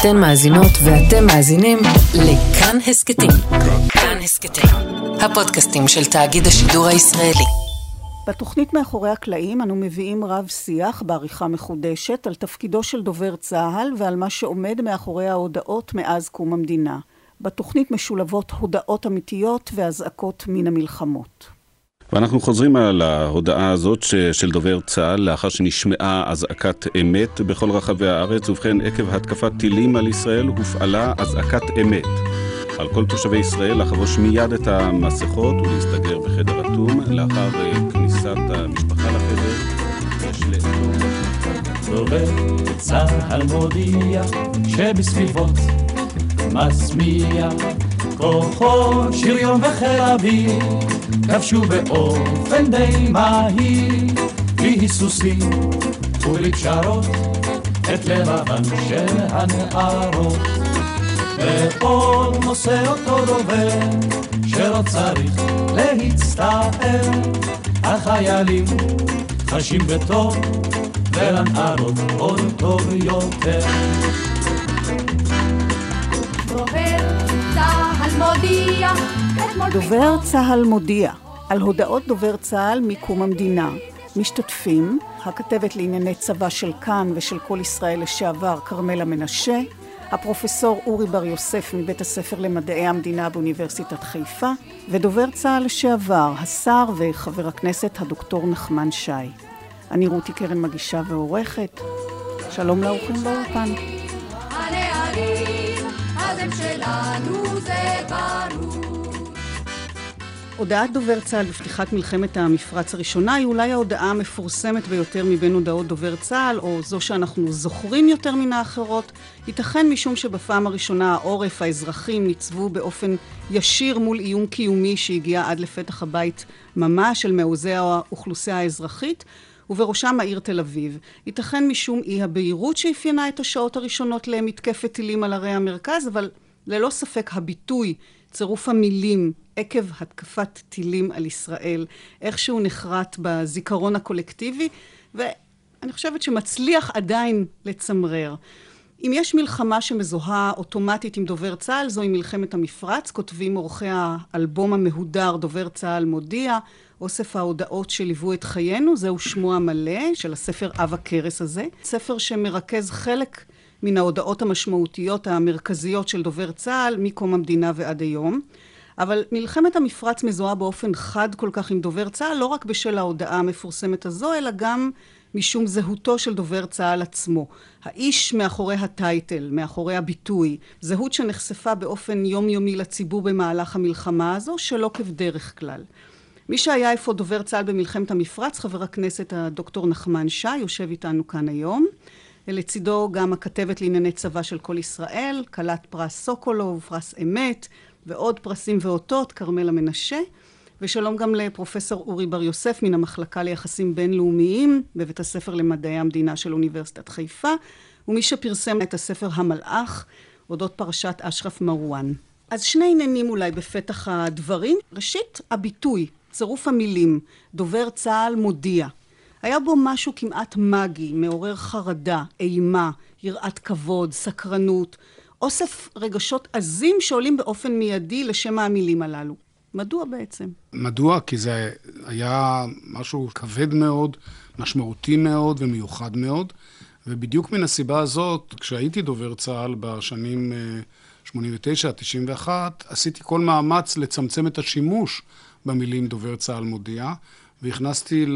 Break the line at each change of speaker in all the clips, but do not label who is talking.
אתן מאזינות ואתם מאזינים לכאן הסכתים. כאן הסכתים, הפודקאסטים של תאגיד השידור הישראלי.
בתוכנית מאחורי הקלעים אנו מביאים רב שיח בעריכה מחודשת על תפקידו של דובר צה"ל ועל מה שעומד מאחורי ההודעות מאז קום המדינה. בתוכנית משולבות הודעות אמיתיות ואזעקות מן המלחמות.
ואנחנו חוזרים על ההודעה הזאת של דובר צה"ל לאחר שנשמעה אזעקת אמת בכל רחבי הארץ, ובכן עקב התקפת טילים על ישראל הופעלה אזעקת אמת. על כל תושבי ישראל לחבוש מיד את המסכות ולהסתגר בחדר אטום. לאחר כניסת המשפחה לחדר.
דובר צה"ל מודיע שבסביבות מסמיע כוחות שריון וחיל אוויר כבשו באופן די מהיר. בלי היסוסים ובלי פשרות את לבבן של הנערות. ועוד מוסר אותו דובר שלא צריך להצטער. החיילים חשים בטוב ולנערות עוד טוב יותר
דובר צה"ל מודיע על הודעות דובר צה"ל מקום המדינה. משתתפים הכתבת לענייני צבא של כאן ושל כל ישראל לשעבר כרמלה מנשה, הפרופסור אורי בר יוסף מבית הספר למדעי המדינה באוניברסיטת חיפה, ודובר צה"ל לשעבר, השר וחבר הכנסת הדוקטור נחמן שי. אני רותי קרן מגישה ועורכת. שלום לאורחים באולפן. הנערים, הזם שלנו זה ברור. הודעת דובר צה"ל בפתיחת מלחמת המפרץ הראשונה היא אולי ההודעה המפורסמת ביותר מבין הודעות דובר צה"ל, או זו שאנחנו זוכרים יותר מן האחרות. ייתכן משום שבפעם הראשונה העורף, האזרחים, ניצבו באופן ישיר מול איום קיומי שהגיע עד לפתח הבית ממש של מעוזי האוכלוסייה האזרחית, ובראשם העיר תל אביב. ייתכן משום אי הבהירות שאפיינה את השעות הראשונות למתקפת טילים על ערי המרכז, אבל ללא ספק הביטוי צירוף המילים עקב התקפת טילים על ישראל, איכשהו נחרט בזיכרון הקולקטיבי, ואני חושבת שמצליח עדיין לצמרר. אם יש מלחמה שמזוהה אוטומטית עם דובר צה"ל, זוהי מלחמת המפרץ, כותבים עורכי האלבום המהודר דובר צה"ל מודיע, אוסף ההודעות שליוו את חיינו, זהו שמו המלא של הספר עב הכרס הזה, ספר שמרכז חלק מן ההודעות המשמעותיות המרכזיות של דובר צה"ל מקום המדינה ועד היום. אבל מלחמת המפרץ מזוהה באופן חד כל כך עם דובר צה"ל, לא רק בשל ההודעה המפורסמת הזו, אלא גם משום זהותו של דובר צה"ל עצמו. האיש מאחורי הטייטל, מאחורי הביטוי, זהות שנחשפה באופן יומיומי לציבור במהלך המלחמה הזו, שלא כבדרך כלל. מי שהיה אפוא דובר צה"ל במלחמת המפרץ, חבר הכנסת הדוקטור נחמן שי, יושב איתנו כאן היום. ולצידו גם הכתבת לענייני צבא של כל ישראל, כלת פרס סוקולוב, פרס אמת, ועוד פרסים ואותות, כרמלה מנשה. ושלום גם לפרופסור אורי בר יוסף מן המחלקה ליחסים בינלאומיים בבית הספר למדעי המדינה של אוניברסיטת חיפה, ומי שפרסם את הספר המלאך, אודות פרשת אשרף מרואן. אז שני עניינים אולי בפתח הדברים. ראשית, הביטוי, צירוף המילים, דובר צה"ל מודיע. היה בו משהו כמעט מגי, מעורר חרדה, אימה, יראת כבוד, סקרנות, אוסף רגשות עזים שעולים באופן מיידי לשם המילים הללו. מדוע בעצם?
מדוע? כי זה היה משהו כבד מאוד, משמעותי מאוד ומיוחד מאוד, ובדיוק מן הסיבה הזאת, כשהייתי דובר צה"ל בשנים 89 91, עשיתי כל מאמץ לצמצם את השימוש במילים דובר צה"ל מודיע, והכנסתי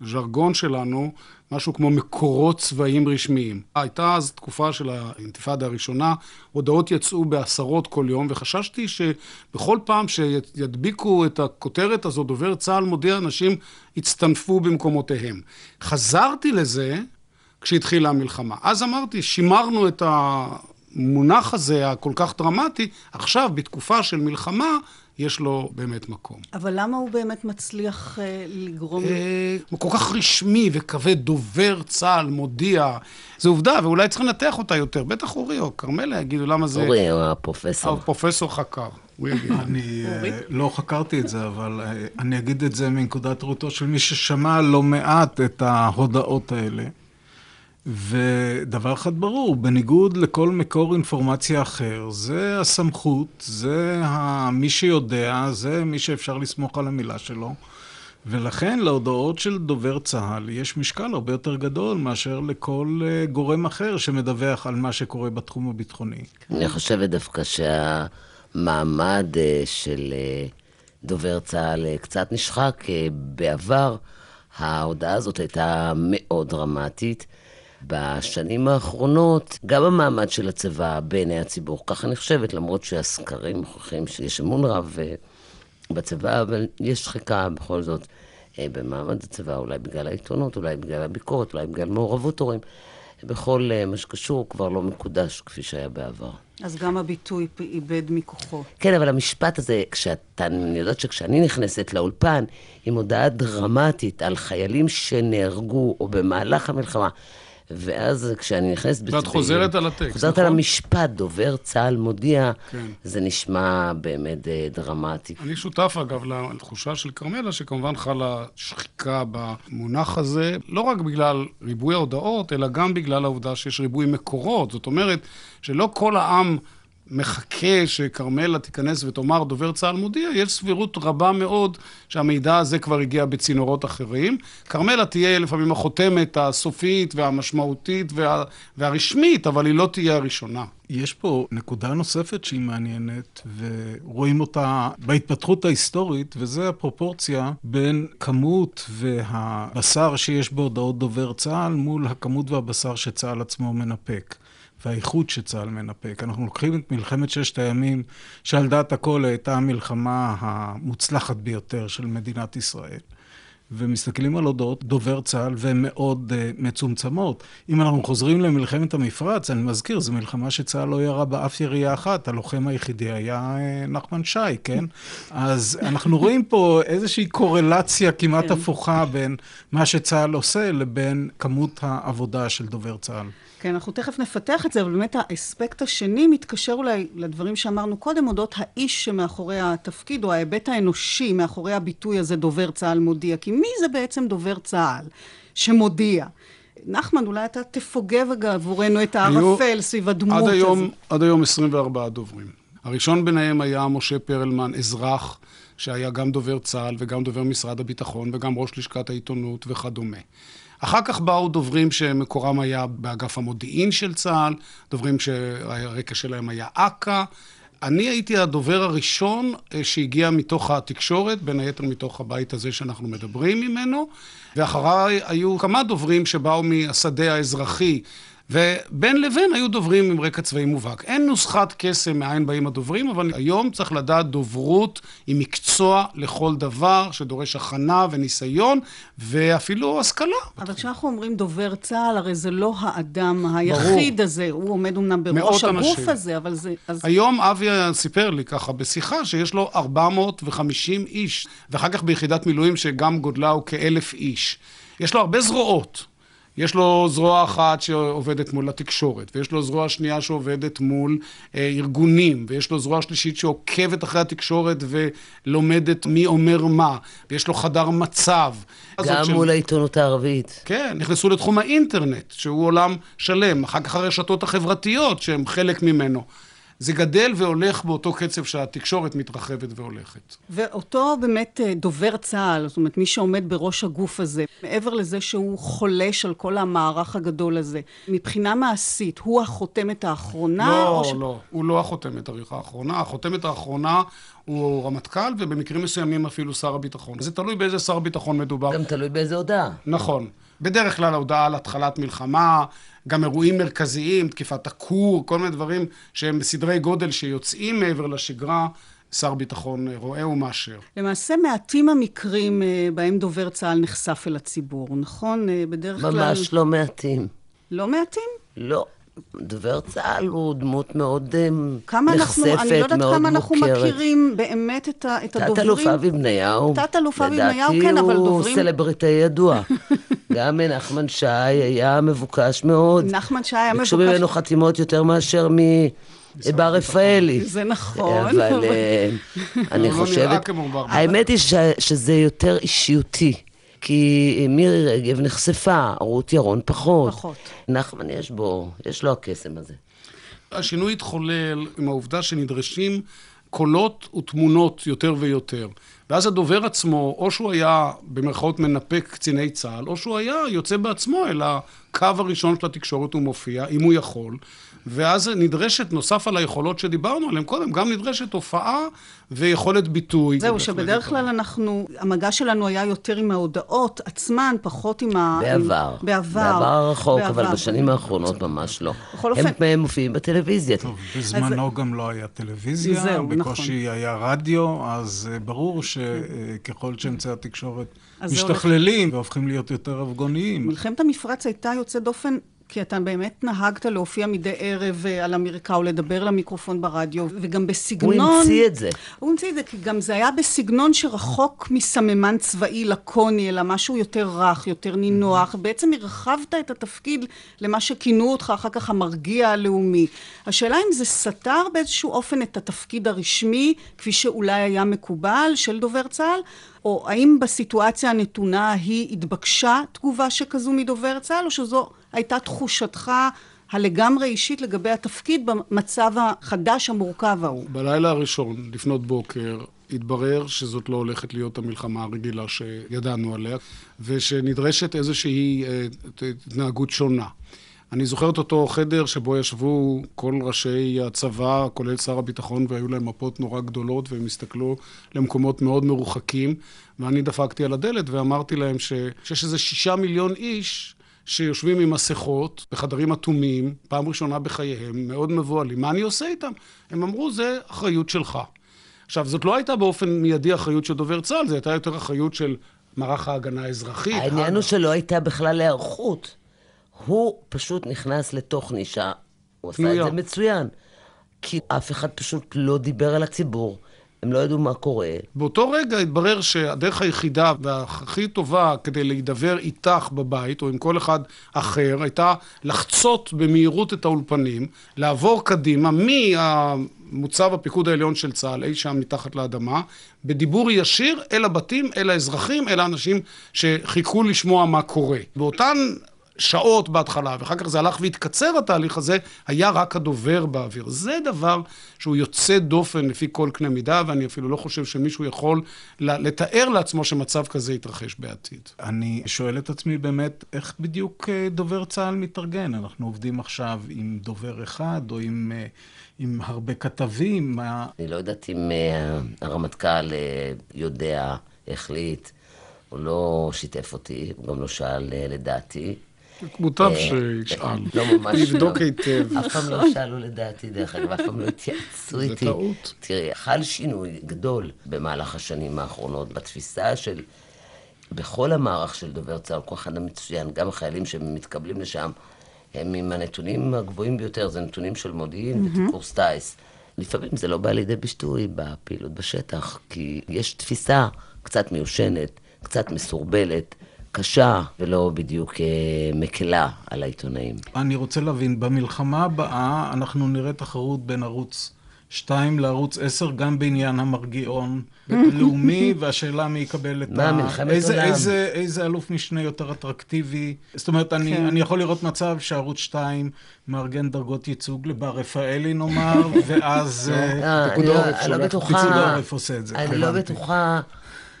לז'רגון שלנו משהו כמו מקורות צבאיים רשמיים. הייתה אז תקופה של האינתיפאדה הראשונה, הודעות יצאו בעשרות כל יום, וחששתי שבכל פעם שידביקו את הכותרת הזו, דובר צה"ל מודיע, אנשים יצטנפו במקומותיהם. חזרתי לזה כשהתחילה המלחמה. אז אמרתי, שימרנו את המונח הזה, הכל כך דרמטי, עכשיו, בתקופה של מלחמה, יש לו באמת מקום.
אבל למה הוא באמת מצליח אה, לגרום... אה,
הוא כל כך רשמי וכבד, דובר צה"ל, מודיע. זו עובדה, ואולי צריך לנתח אותה יותר. בטח אורי או כרמלה יגידו למה זה...
אורי הוא הפרופסור.
הפרופסור חקר. הוא יגיד.
אני אה, לא חקרתי את זה, אבל אה, אני אגיד את זה מנקודת ראותו של מי ששמע לא מעט את ההודעות האלה. ודבר אחד ברור, בניגוד לכל מקור אינפורמציה אחר, זה הסמכות, זה. מי שיודע, זה מי שאפשר לסמוך על המילה שלו. ולכן להודעות של דובר צה"ל יש משקל הרבה יותר גדול מאשר לכל אה, גורם אחר שמדווח על מה שקורה בתחום הביטחוני.
אני חושבת דווקא שהמעמד אה, של אה, דובר צה"ל קצת נשחק. בעבר ההודעה הזאת הייתה מאוד דרמטית. בשנים האחרונות, גם המעמד של הצבא בעיני הציבור, ככה אני חושבת, למרות שהסקרים מוכיחים שיש אמון רב בצבא, אבל יש שחיקה בכל זאת אה, במעמד הצבא, אולי בגלל העיתונות, אולי בגלל הביקורת, אולי בגלל מעורבות הורים. בכל אה, מה שקשור כבר לא מקודש כפי שהיה בעבר.
אז גם הביטוי איבד מכוחו.
כן, אבל המשפט הזה, כשאתה, אני יודעת שכשאני נכנסת לאולפן עם הודעה דרמטית על חיילים שנהרגו או במהלך המלחמה, ואז כשאני נכנסת...
ואת חוזרת על הטקסט,
חוזרת נכון? על המשפט, דובר צה"ל מודיע, כן. זה נשמע באמת אה, דרמטי.
אני שותף, אגב, לתחושה של כרמלה, שכמובן חלה שחיקה במונח הזה, לא רק בגלל ריבוי ההודעות, אלא גם בגלל העובדה שיש ריבוי מקורות. זאת אומרת, שלא כל העם... מחכה שכרמלה תיכנס ותאמר דובר צה"ל מודיע, יש סבירות רבה מאוד שהמידע הזה כבר הגיע בצינורות אחרים. כרמלה תהיה לפעמים החותמת הסופית והמשמעותית וה, והרשמית, אבל היא לא תהיה הראשונה.
יש פה נקודה נוספת שהיא מעניינת, ורואים אותה בהתפתחות ההיסטורית, וזה הפרופורציה בין כמות והבשר שיש בהודעות דובר צה"ל מול הכמות והבשר שצה"ל עצמו מנפק. והאיכות שצה"ל מנפק. אנחנו לוקחים את מלחמת ששת הימים, שעל דעת הכל הייתה המלחמה המוצלחת ביותר של מדינת ישראל. ומסתכלים על הודעות דובר צה"ל והן מאוד uh, מצומצמות. אם אנחנו חוזרים למלחמת המפרץ, אני מזכיר, זו מלחמה שצה"ל לא ירה באף ירייה אחת, הלוחם היחידי היה uh, נחמן שי, כן? אז אנחנו רואים פה איזושהי קורלציה כמעט כן. הפוכה בין מה שצה"ל עושה לבין כמות העבודה של דובר צה"ל.
כן, אנחנו תכף נפתח את זה, אבל באמת האספקט השני מתקשר אולי לדברים שאמרנו קודם, אודות האיש שמאחורי התפקיד, או ההיבט האנושי מאחורי הביטוי הזה, דובר צה"ל מודיע. כי מי זה בעצם דובר צה"ל שמודיע? נחמן, אולי אתה תפוגג עבורנו את הערפל סביב הדמות
עד היום,
הזאת.
עד היום 24 דוברים. הראשון ביניהם היה משה פרלמן, אזרח, שהיה גם דובר צה"ל וגם דובר משרד הביטחון וגם ראש לשכת העיתונות וכדומה. אחר כך באו דוברים שמקורם היה באגף המודיעין של צה"ל, דוברים שהרקע שלהם היה אכ"א. אני הייתי הדובר הראשון אה, שהגיע מתוך התקשורת, בין היתר מתוך הבית הזה שאנחנו מדברים ממנו, ואחריי היו כמה דוברים שבאו מהשדה האזרחי ובין לבין היו דוברים עם רקע צבאי מובהק. אין נוסחת קסם מאין באים הדוברים, אבל היום צריך לדעת דוברות היא מקצוע לכל דבר, שדורש הכנה וניסיון, ואפילו השכלה.
אבל כשאנחנו אומרים דובר צה"ל, הרי זה לא האדם היחיד ברור. הזה, הוא עומד אמנם בראש הגוף אנשים. הזה, אבל זה... אז...
היום אבי סיפר לי ככה בשיחה, שיש לו 450 איש, ואחר כך ביחידת מילואים שגם גודלה הוא כאלף איש. יש לו הרבה זרועות. יש לו זרוע אחת שעובדת מול התקשורת, ויש לו זרוע שנייה שעובדת מול אה, ארגונים, ויש לו זרוע שלישית שעוקבת אחרי התקשורת ולומדת מי אומר מה, ויש לו חדר מצב.
גם מול של... העיתונות הערבית.
כן, נכנסו לתחום האינטרנט, שהוא עולם שלם, אחר כך הרשתות החברתיות שהן חלק ממנו. זה גדל והולך באותו קצב שהתקשורת מתרחבת והולכת.
ואותו באמת אה, דובר צה"ל, זאת אומרת, מי שעומד בראש הגוף הזה, מעבר לזה שהוא חולש על כל המערך הגדול הזה, מבחינה מעשית, הוא החותמת האחרונה?
לא, ש... לא, הוא לא החותמת האחרונה. החותמת האחרונה הוא רמטכ"ל, ובמקרים מסוימים אפילו שר הביטחון. זה תלוי באיזה שר ביטחון מדובר.
גם תלוי באיזה הודעה.
נכון. בדרך כלל ההודעה על התחלת מלחמה, גם אירועים מרכזיים, תקיפת הכור, כל מיני דברים שהם בסדרי גודל שיוצאים מעבר לשגרה. שר ביטחון רואה ומאשר.
למעשה מעטים המקרים אה, בהם דובר צה"ל נחשף אל הציבור, נכון? אה, בדרך
ממש
כלל...
ממש לא מעטים.
לא מעטים?
לא. דובר צה"ל הוא דמות מאוד אה,
כמה נחשפת,
אנחנו, אני
לא יודעת
מאוד
כמה
אנחנו
מכירים באמת את, ה, את הדוברים.
תת-אלוף אבי בניהו.
תת-אלוף אבי בניהו, כן, אבל דוברים...
לדעתי הוא סלבריטי ידוע. גם נחמן שי היה מבוקש מאוד.
נחמן שי היה מבוקש...
ביקשו ממנו חתימות יותר מאשר מ... בר רפאלי.
זה נכון.
אבל אה, אני חושבת... האמת היא שזה יותר אישיותי. כי מירי רגב נחשפה, רות ירון פחות.
פחות.
נחמן יש בו, יש לו הקסם הזה.
השינוי התחולל עם העובדה שנדרשים קולות ותמונות יותר ויותר. ואז הדובר עצמו, או שהוא היה במרכאות מנפק קציני צה"ל, או שהוא היה יוצא בעצמו אל הקו הראשון של התקשורת ומופיע, אם הוא יכול. ואז נדרשת, נוסף על היכולות שדיברנו עליהן קודם, גם נדרשת הופעה ויכולת ביטוי.
זהו, שבדרך כלל אנחנו, המגע שלנו היה יותר עם ההודעות עצמן, פחות עם ה...
בעבר.
עם... בעבר.
בעבר הרחוק,
בעבר.
אבל בשנים האחרונות ממש לא.
בכל אופן-
הם מופיעים בטלוויזיה.
טוב, בזמנו גם לא היה טלוויזיה,
זהו,
בקושי
נכון.
היה רדיו, אז אה, ברור שככל שאמצעי התקשורת
אז זה הולך-
משתכללים והופכים להיות יותר אבגוניים,
מלחמת המפרץ הייתה יוצאת דופן, כי אתה באמת נהגת להופיע מדי ערב אה, על אמריקה או לדבר למיקרופון ברדיו, וגם
הוא
בסגנון...
המציא את זה.
הוא המציא את זה, כי גם זה היה בסגנון שרחוק מסממן צבאי לקוני, אלא משהו יותר רך, יותר נינוח. בעצם הרחבת את התפקיד למה שכינו אותך אחר כך המרגיע הלאומי. השאלה אם זה סתר באיזשהו אופן את התפקיד הרשמי, כפי שאולי היה מקובל, של דובר צה"ל, או האם בסיטואציה הנתונה ההיא התבקשה תגובה שכזו מדובר צה"ל, או שזו הייתה תחושתך הלגמרי אישית לגבי התפקיד במצב החדש המורכב ההוא?
בלילה הראשון, לפנות בוקר, התברר שזאת לא הולכת להיות המלחמה הרגילה שידענו עליה, ושנדרשת איזושהי אה, התנהגות שונה. אני זוכר את אותו חדר שבו ישבו כל ראשי הצבא, כולל שר הביטחון, והיו להם מפות נורא גדולות, והם הסתכלו למקומות מאוד מרוחקים, ואני דפקתי על הדלת ואמרתי להם ש... שיש איזה שישה מיליון איש שיושבים עם מסכות בחדרים אטומים, פעם ראשונה בחייהם, מאוד מבוהלים. מה אני עושה איתם? הם אמרו, זה אחריות שלך. עכשיו, זאת לא הייתה באופן מיידי אחריות של דובר צה"ל, זו הייתה יותר אחריות של מערך ההגנה האזרחית.
העניין הוא שלא הייתה בכלל היערכות. הוא פשוט נכנס לתוך נישה, הוא עשה את. זה מצוין. כי אף אחד פשוט לא דיבר על הציבור, הם לא ידעו מה קורה.
באותו רגע התברר שהדרך היחידה והכי טובה כדי להידבר איתך בבית, או עם כל אחד אחר, הייתה לחצות במהירות את האולפנים, לעבור קדימה ממוצב הפיקוד העליון של צה"ל, אי שם מתחת לאדמה, בדיבור ישיר אל הבתים, אל האזרחים, אל האנשים שחיכו לשמוע מה קורה. באותן שעות בהתחלה, ואחר כך זה הלך והתקצר התהליך הזה, היה רק הדובר באוויר. זה דבר שהוא יוצא דופן לפי כל קנה מידה, ואני אפילו לא חושב שמישהו יכול לתאר לעצמו שמצב כזה יתרחש בעתיד.
אני שואל את עצמי באמת, איך בדיוק אה, דובר צה"ל מתארגן? אנחנו עובדים עכשיו עם דובר אחד, או עם, אה, עם הרבה כתבים? מה...
אני לא יודעת אם אה, הרמטכ"ל יודע, החליט, הוא לא שיתף אותי, הוא גם לא שאל לדעתי.
מוטב
אה,
שישאל.
לא ממש לא.
לבדוק היטב.
אף פעם לא שאלו לדעתי, דרך אגב, אף פעם לא התייעצו
זה
איתי.
טעות.
תראי, חל שינוי גדול במהלך השנים האחרונות בתפיסה של... בכל המערך של דובר צה"ל, כוח אדם מצוין, גם החיילים שמתקבלים לשם, הם עם הנתונים הגבוהים ביותר, זה נתונים של מודיעין וקורס טיס. לפעמים זה לא בא לידי ביטוי בפעילות בשטח, כי יש תפיסה קצת מיושנת, קצת מסורבלת, קשה, ולא בדיוק אה, מקלה על העיתונאים.
אני רוצה להבין, במלחמה הבאה אנחנו נראה תחרות בין ערוץ 2 לערוץ 10, גם בעניין המרגיעון הלאומי, והשאלה מי יקבל את
מה, מלחמת
איזה,
עולם.
איזה, איזה אלוף משנה יותר אטרקטיבי? זאת אומרת, אני,
כן.
אני יכול לראות מצב שערוץ 2 מארגן דרגות ייצוג לבר רפאלי נאמר, ואז... אה,
אה,
פיקוד
לא-
העורף
לא.
פיקוד העורף עושה את זה,
אני לא. בטוחה,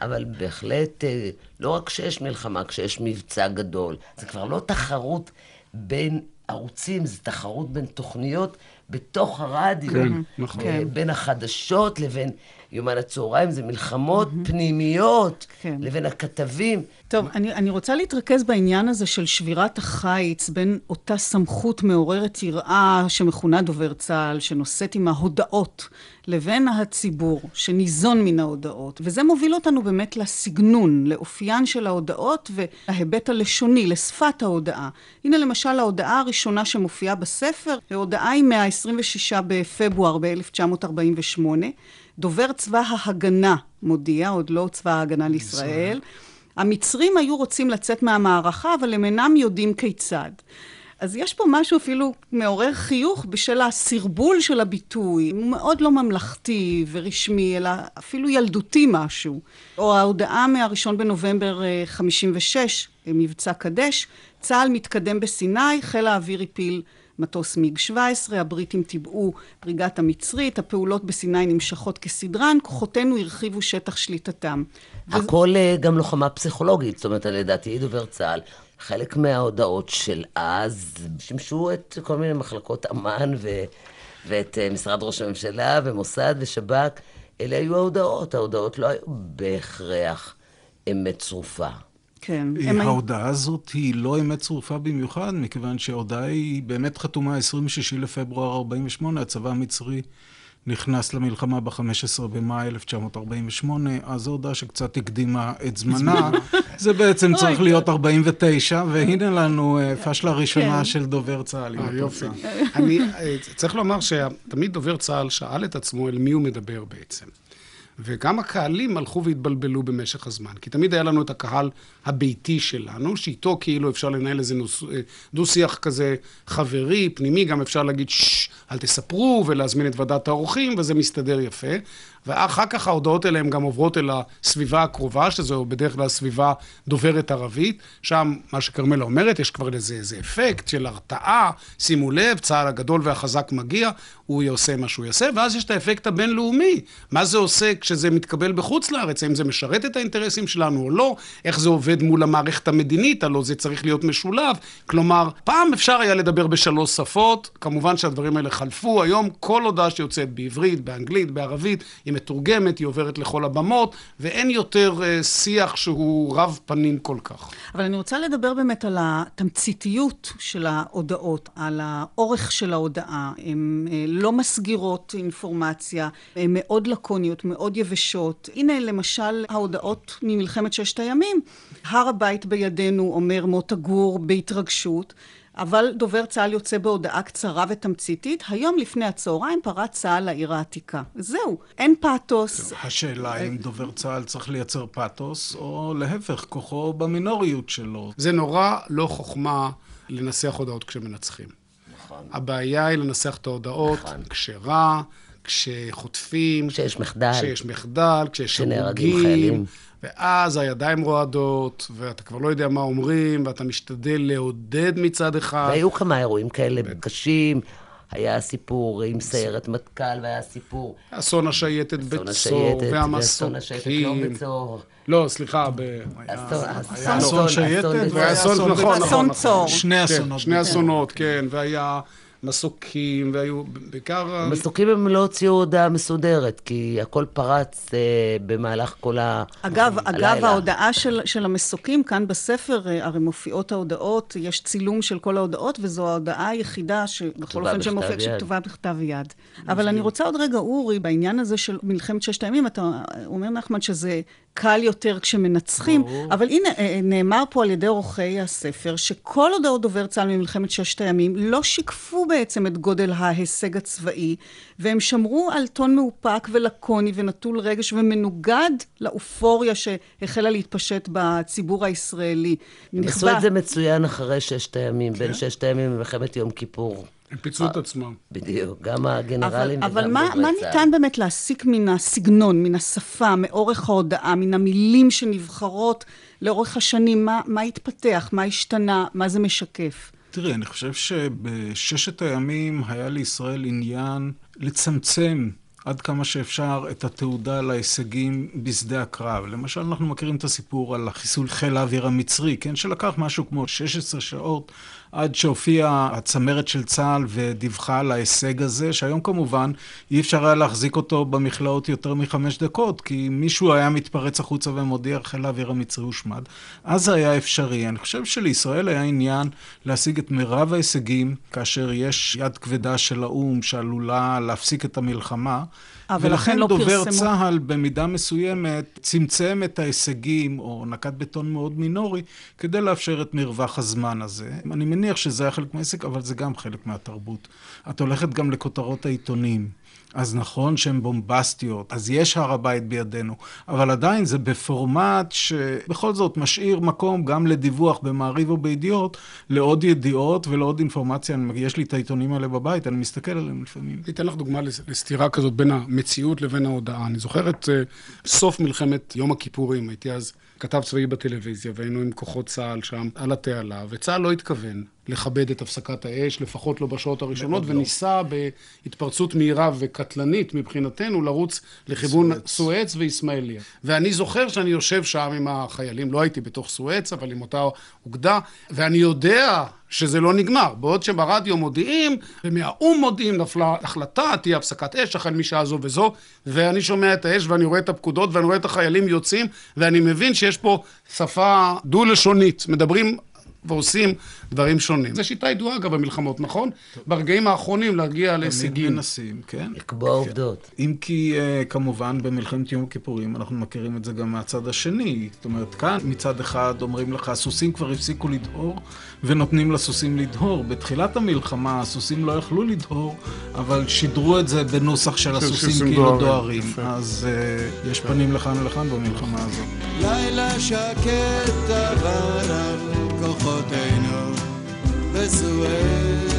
אבל בהחלט, אה, לא רק כשיש מלחמה, כשיש מבצע גדול, זה כבר לא תחרות בין ערוצים, זה תחרות בין תוכניות בתוך הרדיו.
כן, נכון.
אה, בין החדשות לבין יומן הצהריים, זה מלחמות פנימיות,
כן.
לבין הכתבים.
טוב, אני, אני רוצה להתרכז בעניין הזה של שבירת החיץ בין אותה סמכות מעוררת יראה שמכונה דובר צה"ל, שנושאת עם ההודעות, לבין הציבור שניזון מן ההודעות. וזה מוביל אותנו באמת לסגנון, לאופיין של ההודעות וההיבט הלשוני, לשפת ההודעה. הנה למשל ההודעה הראשונה שמופיעה בספר, ההודעה היא מה-26 בפברואר ב-1948. דובר צבא ההגנה מודיע, עוד לא צבא ההגנה לישראל. המצרים היו רוצים לצאת מהמערכה, אבל הם אינם יודעים כיצד. אז יש פה משהו אפילו מעורר חיוך בשל הסרבול של הביטוי. הוא מאוד לא ממלכתי ורשמי, אלא אפילו ילדותי משהו. או ההודעה מהראשון בנובמבר 56, אה, מבצע קדש, צה"ל מתקדם בסיני, חיל האוויר הפיל מטוס מיג 17, הבריטים טיבעו בריגת המצרית, הפעולות בסיני נמשכות כסדרן, כוחותינו הרחיבו שטח שליטתם.
הכל וזה... גם לוחמה פסיכולוגית, זאת אומרת, לדעתי דובר צה"ל. חלק מההודעות של אז שימשו את כל מיני מחלקות אמ"ן ו... ואת אה, משרד ראש הממשלה ומוסד ושב"כ. אלה היו ההודעות. ההודעות לא היו בהכרח אמת צרופה.
כן. ההודעה הזאת היא לא אמת צרופה במיוחד, מכיוון שההודעה היא באמת חתומה 26 לפברואר 48, הצבא המצרי נכנס למלחמה ב-15 במאי 1948, אז זו הודעה שקצת הקדימה את זמנה. זה בעצם צריך להיות 49, והנה לנו אה, פשלה ראשונה כן. של דובר צה"ל.
אה, יופי. אני אה, צריך לומר שתמיד דובר צה"ל שאל את עצמו אל מי הוא מדבר בעצם. וגם הקהלים הלכו והתבלבלו במשך הזמן. כי תמיד היה לנו את הקהל הביתי שלנו, שאיתו כאילו אפשר לנהל איזה אה, דו-שיח כזה חברי, פנימי, גם אפשר להגיד ששש, אל תספרו, ולהזמין את ועדת האורחים, וזה מסתדר יפה. ואחר כך ההודעות האלה הן גם עוברות אל הסביבה הקרובה, שזו בדרך כלל סביבה דוברת ערבית. שם, מה שכרמלה אומרת, יש כבר איזה, איזה אפקט של הרתעה, שימו לב, צה"ל הגדול והחזק מגיע, הוא יעשה מה שהוא יעשה, ואז יש את האפקט הבינלאומי. מה זה עושה כשזה מתקבל בחוץ לארץ? האם זה משרת את האינטרסים שלנו או לא? איך זה עובד מול המערכת המדינית? הלוא זה צריך להיות משולב. כלומר, פעם אפשר היה לדבר בשלוש שפות, כמובן שהדברים האלה חלפו. היום כל הודעה שיוצאת בעברית, באנגלית, בערבית, היא מתורגמת, היא עוברת לכל הבמות, ואין יותר uh, שיח שהוא רב פנים כל כך.
אבל אני רוצה לדבר באמת על התמציתיות של ההודעות, על האורך של ההודעה. הן uh, לא מסגירות אינפורמציה, הן מאוד לקוניות, מאוד יבשות. הנה למשל ההודעות ממלחמת ששת הימים. הר הבית בידינו אומר מוטה גור בהתרגשות. אבל דובר צה"ל יוצא בהודעה קצרה ותמציתית, היום לפני הצהריים פרץ צה"ל לעיר העתיקה. זהו, אין פאתוס.
השאלה אם דובר צה"ל צריך לייצר פאתוס, או להפך, כוחו במינוריות שלו.
זה נורא לא חוכמה לנסח הודעות כשמנצחים. נכון. הבעיה היא לנסח את ההודעות נכון. כשרע, כשחוטפים.
כשיש מחדל.
כשיש מחדל, כשיש הרוגים. ואז הידיים רועדות, ואתה כבר לא יודע מה אומרים, ואתה משתדל לעודד מצד אחד.
והיו כמה אירועים כאלה קשים. היה סיפור עם סיירת מטכ"ל, והיה סיפור...
אסון השייטת בצור, והמסוקים. אסון השייטת לא בצור. לא, סליחה,
אסון שייטת
ואסון, נכון, נכון.
אסון צור.
שני אסונות.
שני אסונות, כן, והיה... מסוקים, והיו בעיקר...
מסוקים הם לא הוציאו הודעה מסודרת, כי הכל פרץ אה, במהלך כל ה...
אגב, הלילה. אגב, ההודעה של, של המסוקים, כאן בספר, אה, הרי מופיעות ההודעות, יש צילום של כל ההודעות, וזו ההודעה היחידה, שבכל אופן שמופיעה, שכתובה בכתב יד. אבל אני רוצה עוד רגע, אורי, בעניין הזה של מלחמת ששת הימים, אתה אומר, נחמן, שזה קל יותר כשמנצחים, ברור. אבל הנה, אה, נאמר פה על ידי עורכי הספר, שכל הודעות דובר צה"ל ממלחמת ששת הימים לא שיקפו בעצם את גודל ההישג הצבאי, והם שמרו על טון מאופק ולקוני ונטול רגש ומנוגד לאופוריה שהחלה להתפשט בציבור הישראלי.
הם עשו את זה מצוין אחרי ששת הימים, כן? בין ששת הימים למלחמת יום כיפור.
הם פיצלו את עצמם.
בדיוק, גם הגנרלים
אבל, וגם אבל מה, מה ניתן באמת להסיק מן הסגנון, מן השפה, מאורך ההודעה, מן המילים שנבחרות לאורך השנים? מה, מה התפתח, מה השתנה, מה זה משקף?
תראי, אני חושב שבששת הימים היה לישראל עניין לצמצם עד כמה שאפשר את התעודה להישגים בשדה הקרב. למשל, אנחנו מכירים את הסיפור על החיסול חיל האוויר המצרי, כן? שלקח משהו כמו 16 שעות עד שהופיעה הצמרת של צה"ל ודיווחה על ההישג הזה, שהיום כמובן אי אפשר היה להחזיק אותו במכלאות יותר מחמש דקות, כי מישהו היה מתפרץ החוצה ומודיע חיל האוויר המצרי הושמד. אז זה היה אפשרי. אני חושב שלישראל היה עניין להשיג את מירב ההישגים, כאשר יש יד כבדה של האו"ם שעלולה להפסיק את המלחמה. ולכן לא דובר פרסמו. צה"ל במידה מסוימת צמצם את ההישגים, או נקט בטון מאוד מינורי, כדי לאפשר את מרווח הזמן הזה. אני מניח שזה היה חלק מהעסק, אבל זה גם חלק מהתרבות. את הולכת גם לכותרות העיתונים. אז נכון שהן בומבסטיות, אז יש הר הבית בידינו, אבל עדיין זה בפורמט שבכל זאת משאיר מקום גם לדיווח במעריב או בידיעות, לעוד ידיעות ולעוד אינפורמציה. יש לי את העיתונים האלה בבית, אני מסתכל עליהם לפעמים.
אני אתן לך דוגמה לסתירה כזאת בין המציאות לבין ההודעה. אני זוכר את uh, סוף מלחמת יום הכיפורים, הייתי אז כתב צבאי בטלוויזיה, והיינו עם כוחות צה"ל שם על התעלה, וצה"ל לא התכוון לכבד את הפסקת האש, לפחות לא בשעות הראשונות, לא. וניסה בהתפרצות מהירה וקטלנית מבחינתנו לרוץ לכיוון סואץ ואיסמעיליה. ואני זוכר שאני יושב שם עם החיילים, לא הייתי בתוך סואץ, אבל עם אותה אוגדה, ואני יודע שזה לא נגמר. בעוד שברדיו מודיעים, ומהאו"ם מודיעים, נפלה החלטה, תהיה הפסקת אש החל משעה זו וזו, ואני שומע את האש ואני רואה את הפקודות ואני רואה את החיילים יוצאים, ואני מבין שיש פה שפה דו-לשונית. מדברים ועושים דברים שונים. זו שיטה ידועה, אגב, במלחמות, נכון? ברגעים האחרונים להגיע להישגים.
תמיד מנסים, כן.
לקבוע עובדות.
אם כי, אה, כמובן, במלחמת יום הכיפורים אנחנו מכירים את זה גם מהצד השני. זאת אומרת, כאן מצד אחד אומרים לך, הסוסים כבר הפסיקו לדהור, ונותנים לסוסים לדהור. בתחילת המלחמה הסוסים לא יכלו לדהור, אבל שידרו את זה בנוסח של הסוסים כאילו דוהרים. אז uh, יש פנים לכאן ולכאן במלחמה הזאת. לילה שקט עבר כוחותינו בסואץ.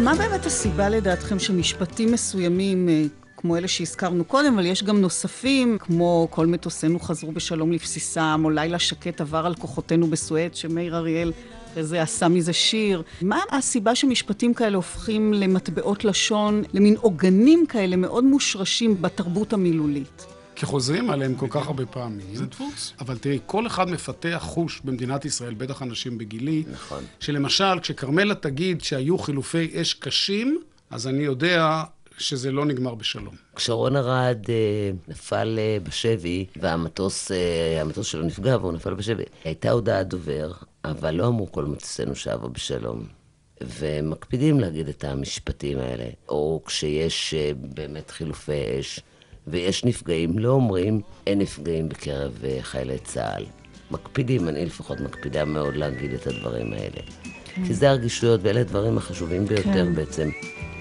מה באמת הסיבה לדעתכם שמשפטים מסוימים אה, כמו אלה שהזכרנו קודם, אבל יש גם נוספים, כמו כל מטוסינו חזרו בשלום לבסיסם, או לילה שקט עבר על כוחותינו בסואט, שמאיר אריאל אחרי זה עשה מזה שיר. מה הסיבה שמשפטים כאלה הופכים למטבעות לשון, למין עוגנים כאלה מאוד מושרשים בתרבות המילולית?
כי חוזרים עליהם כל כך הרבה פעמים.
זה דפוס.
אבל תראי, כל אחד מפתח חוש במדינת ישראל, בטח אנשים בגילי,
נכון.
שלמשל, כשכרמלה תגיד שהיו חילופי אש קשים, אז אני יודע שזה לא נגמר בשלום.
כשרון ארד אה, נפל אה, בשבי, והמטוס אה, המטוס שלו נפגע והוא נפל בשבי, הייתה הודעת דובר, אבל לא אמרו כל מטוסנו שבו בשלום. ומקפידים להגיד את המשפטים האלה. או כשיש אה, באמת חילופי אש ויש נפגעים, לא אומרים אין נפגעים בקרב אה, חיילי צה"ל. מקפידים, אני לפחות מקפידה מאוד להגיד את הדברים האלה. כן. כי זה הרגישויות, ואלה הדברים החשובים ביותר כן. בעצם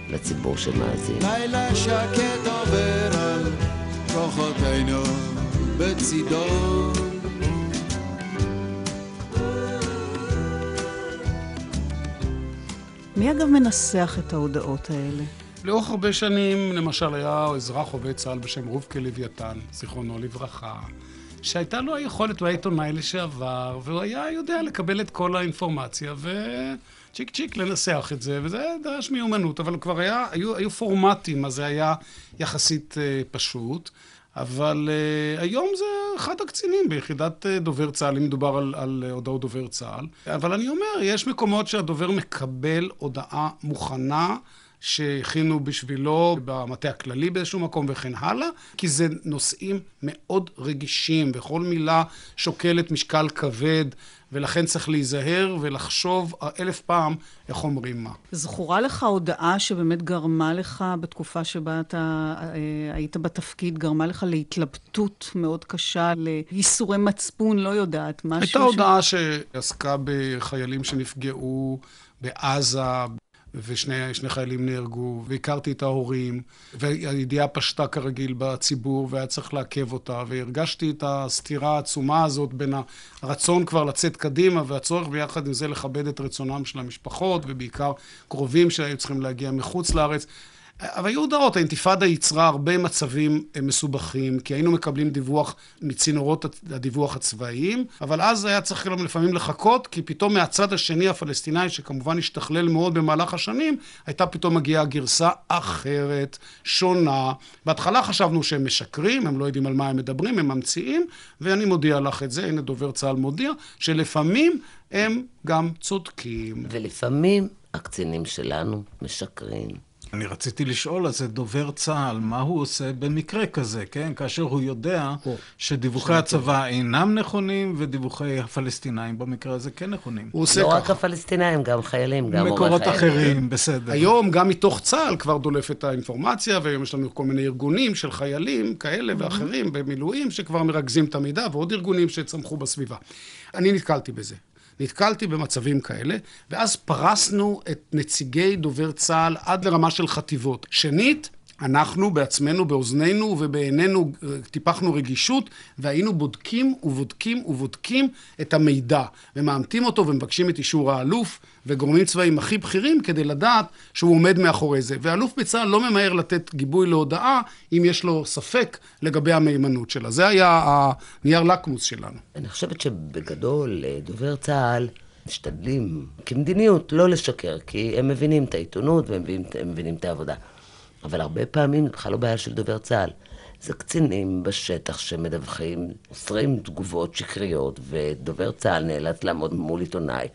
לציבור שמאזין. לילה שקט עובר על כוחותינו בצידו.
מי אגב מנסח את ההודעות האלה?
לאורך הרבה שנים, למשל, היה אזרח עובד צה"ל בשם רובקה לוויתן, זיכרונו לברכה, שהייתה לו היכולת, הוא היה עיתונאי לשעבר, והוא היה יודע לקבל את כל האינפורמציה, וצ'יק צ'יק לנסח את זה, וזה דרש מיומנות, אבל כבר היה, היו, היו פורמטים, אז זה היה יחסית uh, פשוט. אבל uh, היום זה אחד הקצינים ביחידת uh, דובר צה"ל, אם מדובר על, uh, הודעות דובר צה"ל. אבל אני אומר, יש מקומות שהדובר מקבל הודעה מוכנה. שהכינו בשבילו במטה הכללי באיזשהו מקום וכן הלאה, כי זה נושאים מאוד רגישים, וכל מילה שוקלת משקל כבד, ולכן צריך להיזהר ולחשוב אלף פעם איך אומרים מה.
זכורה לך הודעה שבאמת גרמה לך בתקופה שבה אתה אה, היית בתפקיד, גרמה לך להתלבטות מאוד קשה, לייסורי מצפון, לא יודעת, משהו
הייתה הודעה ש... שעסקה בחיילים שנפגעו בעזה, ושני חיילים נהרגו, והכרתי את ההורים, והידיעה פשטה כרגיל בציבור, והיה צריך לעכב אותה, והרגשתי את הסתירה העצומה הזאת בין הרצון כבר לצאת קדימה, והצורך ביחד עם זה לכבד את רצונם של המשפחות, ובעיקר קרובים שהיו צריכים להגיע מחוץ לארץ. אבל היו הודעות, האינתיפאדה ייצרה הרבה מצבים אה, מסובכים, כי היינו מקבלים דיווח מצינורות הדיווח הצבאיים, אבל אז היה צריך גם לפעמים לחכות, כי פתאום מהצד השני הפלסטיני, שכמובן השתכלל מאוד במהלך השנים, הייתה פתאום מגיעה גרסה אחרת, שונה. בהתחלה חשבנו שהם משקרים, הם לא יודעים על מה הם מדברים, הם ממציאים, ואני מודיע לך את זה, הנה דובר צה"ל מודיע, שלפעמים הם גם צודקים.
ולפעמים הקצינים שלנו משקרים.
אני רציתי לשאול, אז זה דובר צה"ל, מה הוא עושה במקרה כזה, כן? כאשר הוא יודע
או,
שדיווחי הצבא אינם נכונים, ודיווחי הפלסטינאים במקרה הזה כן נכונים.
הוא עושה
לא רק
ככה.
הפלסטינאים, גם חיילים, גם מורי
מקורות
חיילים.
אחרים, בסדר.
היום גם מתוך צה"ל כבר דולפת האינפורמציה, והיום יש לנו כל מיני ארגונים של חיילים כאלה ואחרים במילואים שכבר מרכזים את המידע, ועוד ארגונים שצמחו בסביבה. אני נתקלתי בזה. נתקלתי במצבים כאלה, ואז פרסנו את נציגי דובר צה"ל עד לרמה של חטיבות. שנית, אנחנו בעצמנו, באוזנינו ובעינינו אה, טיפחנו רגישות, והיינו בודקים ובודקים ובודקים את המידע, ומאמתים אותו ומבקשים את אישור האלוף וגורמים צבאיים הכי בכירים כדי לדעת שהוא עומד מאחורי זה. ואלוף בצה"ל לא ממהר לתת גיבוי להודעה אם יש לו ספק לגבי המהימנות שלה. זה היה הנייר לקמוס שלנו.
אני חושבת שבגדול, אה, דובר צה"ל משתדלים, כמדיניות, לא לשקר, כי הם מבינים את העיתונות והם מבינים, מבינים את העבודה. אבל הרבה פעמים זה בכלל לא בעיה של דובר צה"ל. זה קצינים בשטח שמדווחים, מוסרים תגובות שקריות, ודובר צה"ל נאלץ לעמוד מול עיתונאי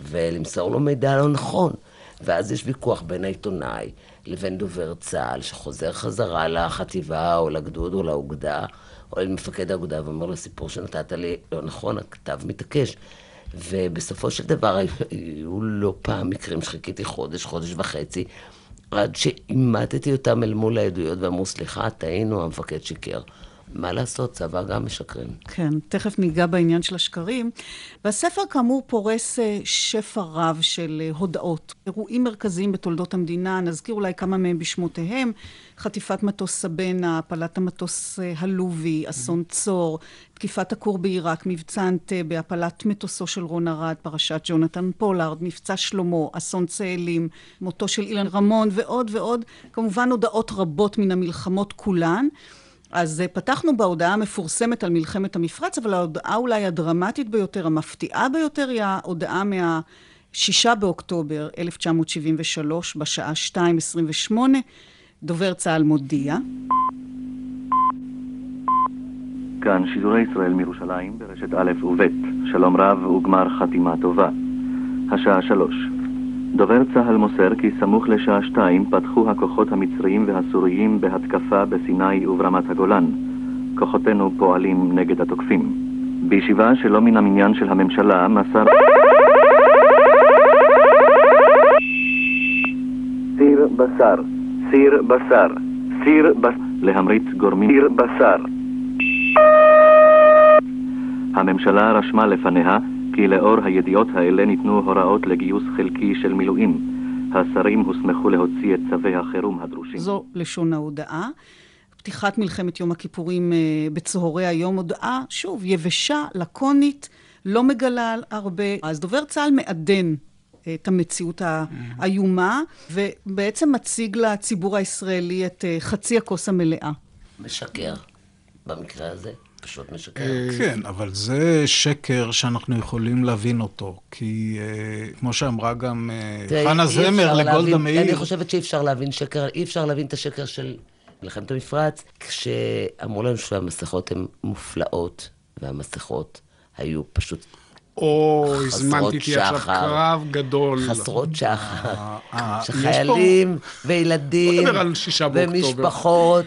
ולמסור לו מידע לא נכון. ואז יש ויכוח בין העיתונאי לבין דובר צה"ל, שחוזר חזרה לחטיבה או לגדוד או לאוגדה, או למפקד האוגדה ואומר לו, סיפור שנתת לי לא נכון, הכתב מתעקש. ובסופו של דבר היו לא פעם מקרים שחיכיתי חודש, חודש וחצי, עד שאימתתי אותם אל מול העדויות ואמרו, סליחה, טעינו, המפקד שיקר. מה לעשות, צבא גם משקרים.
כן, תכף ניגע בעניין של השקרים. והספר כאמור פורס אה, שפע רב של אה, הודעות. אירועים מרכזיים בתולדות המדינה, נזכיר אולי כמה מהם בשמותיהם. חטיפת מטוס סבנה, הפלת המטוס אה, הלובי, אסון צור, תקיפת הכור בעיראק, מבצע אנטבה, הפלת מטוסו של רון ארד, פרשת ג'ונתן פולארד, מבצע שלמה, אסון צאלים, מותו של אילן רמון ועוד ועוד. כמובן הודעות רבות מן המלחמות כולן. אז אה, פתחנו בהודעה המפורסמת על מלחמת המפרץ, אבל ההודעה אולי הדרמטית ביותר, המפתיעה ביותר, היא ההודעה מה-6 באוקטובר 1973, בשעה 2.28. דובר צה"ל מודיע.
כאן שידורי ישראל מירושלים ברשת א' וב', שלום רב וגמר חתימה טובה. השעה שלוש. דובר צה"ל מוסר כי סמוך לשעה שתיים פתחו הכוחות המצריים והסוריים בהתקפה בסיני וברמת הגולן. כוחותינו פועלים נגד התוקפים. בישיבה שלא מן המניין של הממשלה מסר... סיר בשר, סיר בשר, סיר בשר, להמריץ גורמים סיר בשר. הממשלה רשמה לפניה כי לאור הידיעות האלה ניתנו הוראות לגיוס חלקי של מילואים. השרים הוסמכו להוציא את צווי החירום הדרושים.
זו לשון ההודעה. פתיחת מלחמת יום הכיפורים אה, בצהרי היום, הודעה, שוב, יבשה, לקונית, לא מגלה הרבה. אז דובר צה"ל מעדן אה, את המציאות האיומה, ובעצם מציג לציבור הישראלי את אה, חצי הכוס המלאה.
משקר. במקרה הזה, פשוט משקר.
כן, אבל זה שקר שאנחנו יכולים להבין אותו. כי אה, כמו שאמרה גם אה, חנה זמר לגולדה מאיר,
אני חושבת שאי אפשר להבין שקר, אי אפשר להבין את השקר של מלחמת המפרץ, כשאמרו לנו שהמסכות הן מופלאות, והמסכות היו פשוט
או,
חסרות
הזמנתי אותי עכשיו. קרב גדול.
חסרות שחר.
אה,
שחיילים וילדים. ומשפחות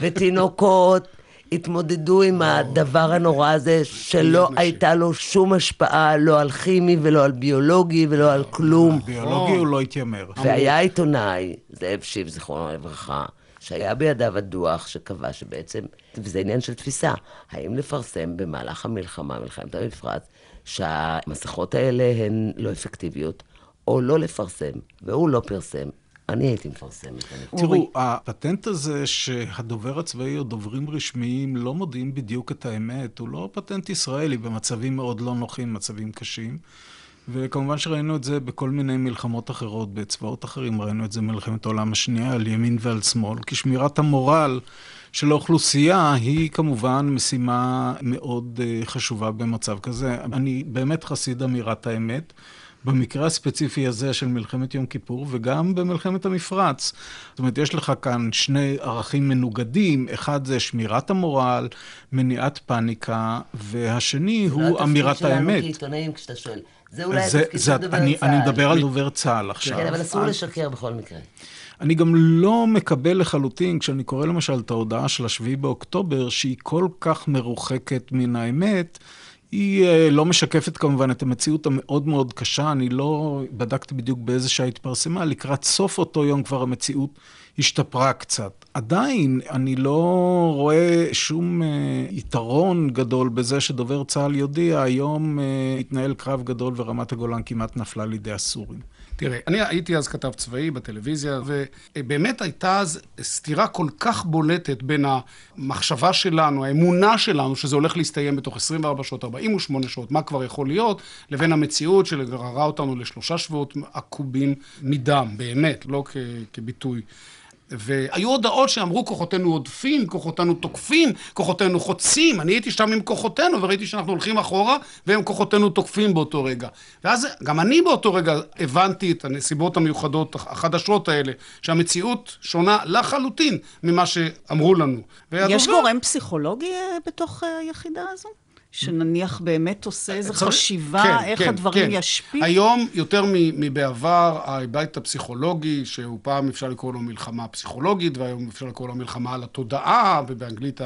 ותינוקות התמודדו עם הדבר הנורא הזה, שלא. הייתה לו שום השפעה, לא על כימי ולא על ביולוגי ולא על כלום.
ביולוגי הוא לא התיימר.
והיה עיתונאי, זאב שיב, זיכרונו לברכה, שהיה בידיו הדוח שקבע שבעצם, וזה עניין של תפיסה, האם לפרסם במהלך המלחמה, מלחמת המפרץ, שהמסכות האלה הן לא אפקטיביות, או לא לפרסם, והוא לא פרסם. אני הייתי מפרסמת. אני
תראו, הפטנט הזה שהדובר הצבאי או דוברים רשמיים לא מודיעים בדיוק את האמת, הוא לא פטנט ישראלי במצבים מאוד לא נוחים, מצבים קשים. וכמובן שראינו את זה בכל מיני מלחמות אחרות, בצבאות אחרים, ראינו את זה במלחמת העולם השנייה, על ימין ועל שמאל, כי שמירת המורל של האוכלוסייה היא כמובן משימה מאוד uh, חשובה במצב כזה. אני באמת חסיד אמירת האמת. במקרה הספציפי הזה של מלחמת יום כיפור, וגם במלחמת המפרץ. זאת אומרת, יש לך כאן שני ערכים מנוגדים, אחד זה שמירת המורל, מניעת פאניקה, והשני הוא אמירת
זה התפקיד
האמת.
שלנו כעיתונאים, כשאתה שואל. זה אולי
זה-
התפקיד של דובר
אני,
צה"ל.
אני מדבר על דובר צה"ל עכשיו.
כן, אבל אסור לשקר בכל מקרה.
אני גם לא מקבל לחלוטין, כשאני קורא למשל את ההודעה של השביעי באוקטובר, שהיא כל כך מרוחקת מן האמת, היא uh, לא משקפת כמובן את המציאות המאוד מאוד קשה, אני לא בדקתי בדיוק באיזה שעה התפרסמה, לקראת סוף אותו יום כבר המציאות השתפרה קצת. עדיין, אני לא רואה שום uh, יתרון גדול בזה שדובר צה"ל יודיע, היום uh, התנהל קרב גדול ורמת הגולן כמעט נפלה לידי הסורים.
תראה, אני הייתי אז כתב צבאי בטלוויזיה, ובאמת הייתה אז סתירה כל כך בולטת בין המחשבה שלנו, האמונה שלנו, שזה הולך להסתיים בתוך 24 שעות, 48 שעות, מה כבר יכול להיות, לבין המציאות שגררה אותנו לשלושה שבועות עקובים מדם, באמת, לא כביטוי. והיו הודעות שאמרו כוחותינו עודפים, כוחותינו תוקפים, כוחותינו חוצים. אני הייתי שם עם כוחותינו וראיתי שאנחנו הולכים אחורה והם כוחותינו תוקפים באותו רגע. ואז גם אני באותו רגע הבנתי את הנסיבות המיוחדות החדשות האלה, שהמציאות שונה לחלוטין ממה שאמרו לנו.
יש גורם פסיכולוגי אה, בתוך אה, היחידה הזו? שנניח באמת עושה איזו חשיבה, כן, איך כן, הדברים כן. ישפיעו?
היום, יותר מבעבר, ההיבט הפסיכולוגי, שהוא פעם אפשר לקרוא לו מלחמה פסיכולוגית, והיום אפשר לקרוא לו מלחמה על התודעה, ובאנגלית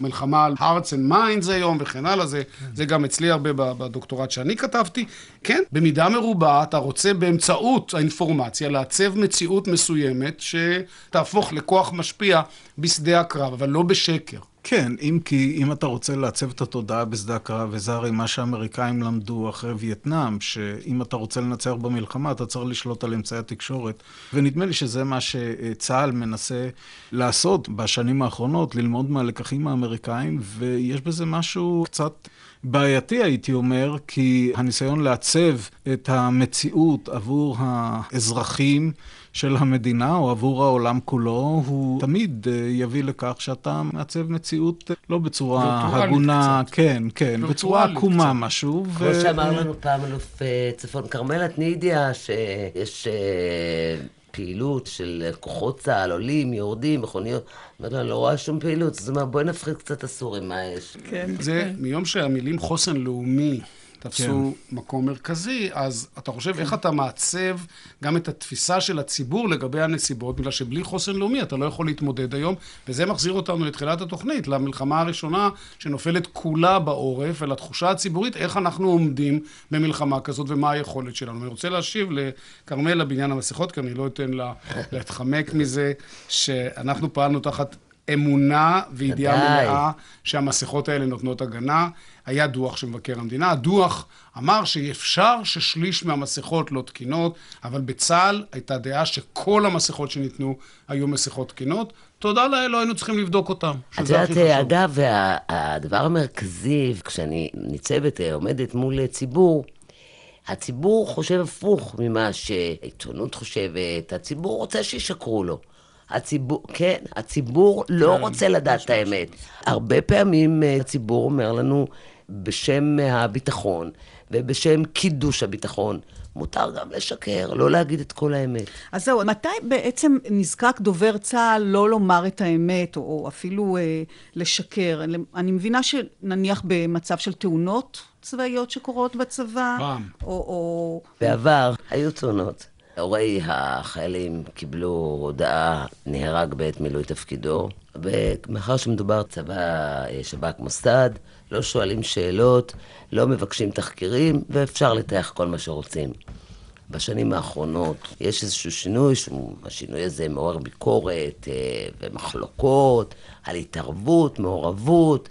המלחמה על hearts and minds היום וכן הלאה, זה, כן. זה גם אצלי הרבה בדוקטורט שאני כתבתי. כן, במידה מרובה אתה רוצה באמצעות האינפורמציה לעצב מציאות מסוימת שתהפוך לכוח משפיע בשדה הקרב, אבל לא בשקר.
כן, אם כי אם אתה רוצה לעצב את התודעה בשדה הקרב, וזה הרי מה שהאמריקאים למדו אחרי וייטנאם, שאם אתה רוצה לנצח במלחמה, אתה צריך לשלוט על אמצעי התקשורת. ונדמה לי שזה מה שצה"ל מנסה לעשות בשנים האחרונות, ללמוד מהלקחים האמריקאים, ויש בזה משהו קצת... בעייתי, הייתי אומר, כי הניסיון לעצב את המציאות עבור האזרחים של המדינה או עבור העולם כולו, הוא תמיד אה, יביא לכך שאתה מעצב מציאות אה, לא בצורה הגונה, קצת. כן, כן, בצורה עקומה משהו.
כמו ו... שאמר לנו פעם אלוף אה, צפון כרמל, את נידיה, שיש... פעילות של כוחות צה"ל, עולים, יורדים, מכוניות. אמרתי לו, אני לא רואה שום פעילות. זאת אומרת, בואי נפחיד קצת הסורים, מה יש?
כן. זה כן. מיום שהמילים חוסן לאומי תפסו כן. מקום מרכזי, אז אתה חושב כן. איך אתה מעצב גם את התפיסה של הציבור לגבי הנסיבות, בגלל שבלי חוסן לאומי אתה לא יכול להתמודד היום, וזה מחזיר אותנו לתחילת התוכנית, למלחמה הראשונה שנופלת כולה בעורף, ולתחושה הציבורית, איך אנחנו עומדים במלחמה כזאת ומה היכולת שלנו. אני רוצה להשיב לכרמלה בעניין המסכות, כי אני לא אתן לה להתחמק מזה, שאנחנו פעלנו תחת אמונה וידיעה מלאה שהמסכות האלה נותנות הגנה. היה דוח של מבקר המדינה. הדוח אמר שאפשר ששליש מהמסכות לא תקינות, אבל בצה"ל הייתה דעה שכל המסכות שניתנו היו מסכות תקינות. תודה לאל, לא היינו צריכים לבדוק
שזה הכי חשוב. אגב, הדבר המרכזי, כשאני ניצבת, אה, עומדת מול ציבור, הציבור חושב הפוך ממה שהעיתונות חושבת, הציבור רוצה שישקרו לו. הציבור, כן, הציבור לא כן, רוצה לדעת את האמת. הרבה פעמים אה, הציבור אומר לנו, בשם הביטחון ובשם קידוש הביטחון, מותר גם לשקר, לא להגיד את כל האמת.
אז זהו, מתי בעצם נזקק דובר צה"ל לא לומר את האמת, או, או אפילו אה, לשקר? אני מבינה שנניח במצב של תאונות צבאיות שקורות בצבא,
פעם.
או, או...
בעבר היו תאונות. הורי החיילים קיבלו הודעה, נהרג בעת מילוי תפקידו, ומאחר שמדובר צבא, אה, שב"כ, מוסד, לא שואלים שאלות, לא מבקשים תחקירים, ואפשר לטייח כל מה שרוצים. בשנים האחרונות יש איזשהו שינוי, השינוי הזה מעורר ביקורת אה, ומחלוקות על התערבות, מעורבות.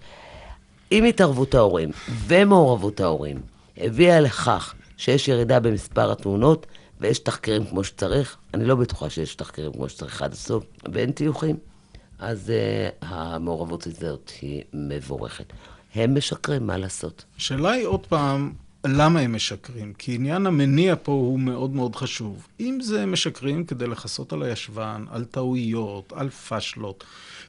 עם התערבות ההורים ומעורבות ההורים הביאה לכך שיש ירידה במספר התאונות ויש תחקירים כמו שצריך. אני לא בטוחה שיש תחקירים כמו שצריך עד הסוף, ואין טיוחים. אז uh, המעורבות הזאת היא מבורכת. הם משקרים, מה לעשות?
השאלה היא עוד פעם, למה הם משקרים? כי עניין המניע פה הוא מאוד מאוד חשוב. אם זה משקרים כדי לכסות על הישבן, על טעויות, על פשלות,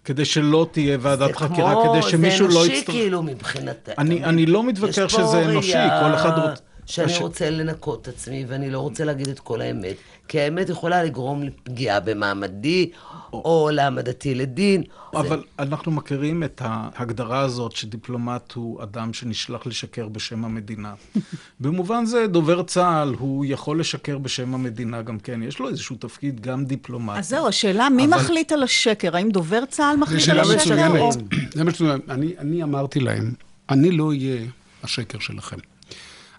כדי שלא תהיה ועדת חקירה, כמו, כדי שמישהו לא יצטרך...
זה אנושי כאילו מבחינתנו.
אני, אני לא מתווכח שזה אנושי, כל אחד רוצה...
שאני
הש-
רוצה לנקות את עצמי ואני לא רוצה להגיד את כל האמת, כי האמת יכולה לגרום לפגיעה במעמדי, או להעמדתי לדין.
אבל אנחנו מכירים את ההגדרה הזאת שדיפלומט הוא אדם שנשלח לשקר בשם המדינה. במובן זה, דובר צה"ל, הוא יכול לשקר בשם המדינה גם כן. יש לו איזשהו תפקיד גם דיפלומטי.
אז זהו, השאלה, מי
אבל-
מחליט על השקר? האם דובר צה"ל
זו
מחליט על
שאלה
השקר? או...
מצוינת. זה מצוין. אני, אני אמרתי להם, אני לא אהיה השקר שלכם.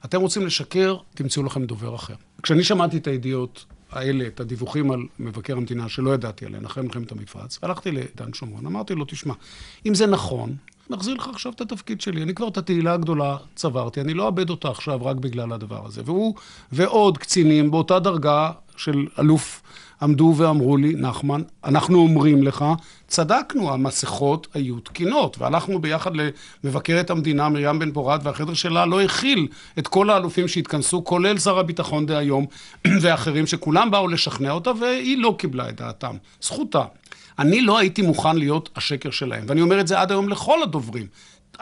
אתם רוצים לשקר, תמצאו לכם דובר אחר. כשאני שמעתי את הידיעות האלה, את הדיווחים על מבקר המדינה, שלא ידעתי עליהן, אחרי מלחמת המפרץ, הלכתי לדן שומרון, אמרתי לו, תשמע, אם זה נכון, נחזיר לך עכשיו את התפקיד שלי. אני כבר את התהילה הגדולה צברתי, אני לא אאבד אותה עכשיו רק בגלל הדבר הזה. והוא ועוד קצינים באותה דרגה של אלוף עמדו ואמרו לי, נחמן, אנחנו אומרים לך, צדקנו, המסכות היו תקינות. והלכנו ביחד למבקרת המדינה, מרים בן פורת, והחדר שלה לא הכיל את כל האלופים שהתכנסו, כולל שר הביטחון דהיום ואחרים, שכולם באו לשכנע אותה, והיא לא קיבלה את דעתם. זכותה. אני לא הייתי מוכן להיות השקר שלהם, ואני אומר את זה עד היום לכל הדוברים.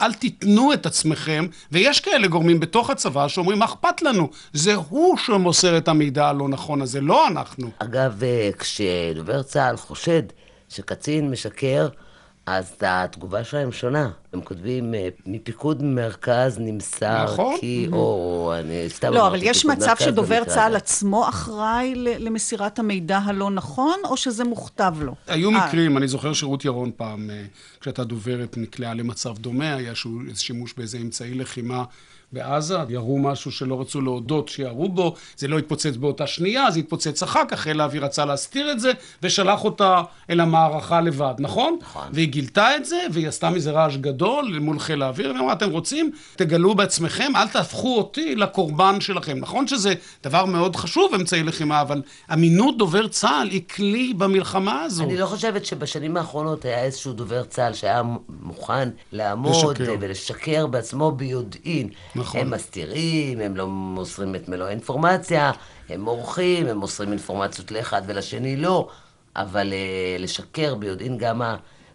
אל תיתנו את עצמכם, ויש כאלה גורמים בתוך הצבא שאומרים, מה אכפת לנו? זה הוא שמוסר את המידע הלא נכון הזה, לא אנחנו.
אגב, אה, כשדובר צה"ל חושד שקצין משקר, אז התגובה שלהם שונה. הם כותבים, אה, מפיקוד מרכז נמסר
נכון.
כי, או אני סתם
לא, אבל
אמרתי
יש
פיקוד
מצב
מרכז
שדובר צה"ל. עצמו אחראי למסירת המידע הלא נכון, או שזה מוכתב לו?
היו
אה,
מקרים, אני זוכר שרות ירון פעם, אה, כשהייתה דוברת, נקלעה למצב דומה, היה שימוש באיזה אמצעי לחימה בעזה, ירו משהו שלא רצו להודות שירו בו, זה לא התפוצץ באותה שנייה, זה התפוצץ אחר כך, חיל האוויר רצה להסתיר את זה, ושלח אותה אל המערכה לבד, נכון?
נכון.
והיא גילתה את זה, והיא עשתה מזה רעש גדול מול חיל האוויר, והיא אמרה, אתם רוצים, תגלו בעצמכם, אל תהפכו אותי לקורבן שלכם. נכון שזה דבר מאוד חשוב, אמצעי לחימה, אבל אמינות דובר צה"ל היא כלי במלחמה הזו.
אני לא חושבת שבשנים האחרונות היה איזשהו דובר צה"ל שהיה מוכן לעמוד
לשקר.
ולשקר בעצמו ביודעין.
נכון.
הם מסתירים, הם לא מוסרים את מלוא האינפורמציה, הם מורחים, הם מוסרים אינפורמציות לאחד ולשני לא, אבל uh, לשקר ביודעין גם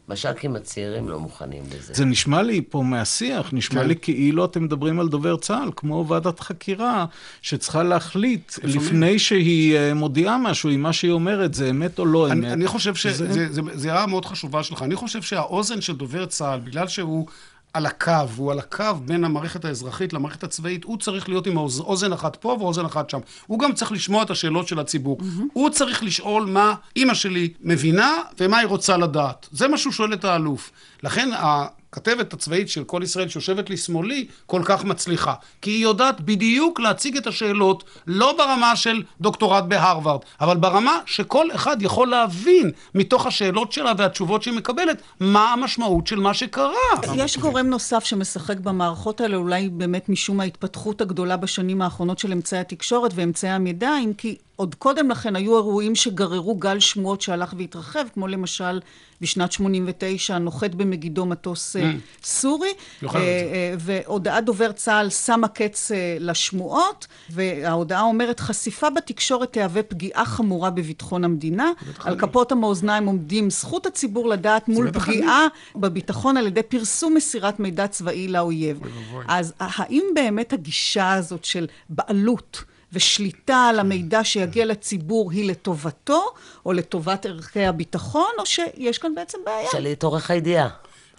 המש"קים הצעירים לא מוכנים לזה.
זה נשמע לי פה מהשיח, נשמע
כן.
לי כאילו אתם מדברים על דובר צה"ל, כמו ועדת חקירה, שצריכה להחליט לפני שהיא אה, מודיעה משהו, אם מה שהיא אומרת זה אמת או לא אמת.
אני, אני חושב
זה-
שזו הערה מאוד חשובה שלך. אני חושב שהאוזן של דובר צה"ל, בגלל שהוא על הקו, הוא על הקו בין המערכת האזרחית למערכת הצבאית, הוא צריך להיות עם אוזן אחת פה ואוזן אחת שם. הוא גם צריך לשמוע את השאלות של הציבור. הוא צריך לשאול מה אימא שלי מבינה ומה היא רוצה לדעת. זה מה שהוא שואל את האלוף. לכן הכתבת הצבאית של כל ישראל שיושבת לשמאלי כל כך מצליחה. כי היא יודעת בדיוק להציג את השאלות, לא ברמה של דוקטורט בהרווארד, אבל ברמה שכל אחד יכול להבין מתוך השאלות שלה והתשובות שהיא מקבלת, מה המשמעות של מה שקרה.
יש גורם נוסף שמשחק במערכות האלה, אולי באמת משום ההתפתחות הגדולה בשנים האחרונות של אמצעי התקשורת ואמצעי המידע, אם כי עוד קודם לכן היו אירועים שגררו גל שמועות שהלך והתרחב, כמו למשל בשנת 89, נוחת במגידו מטוס אה, סורי,
זוכר את
אה. אה, והודעת דובר צה"ל שמה קץ לשמועות, וההודעה אומרת, חשיפה בתקשורת תהווה פגיעה חמורה בביטחון המדינה. על כפות המאזניים עומדים זכות הציבור לדעת מול פגיעה בביטחון על ידי פרסום מסירת מידע צבאי לאויב. אז האם באמת הגישה הזאת של בעלות ושליטה על המידע שיגיע לציבור היא לטובתו, או לטובת ערכי הביטחון, או שיש כאן בעצם בעיה?
שאלי את עורך הידיעה.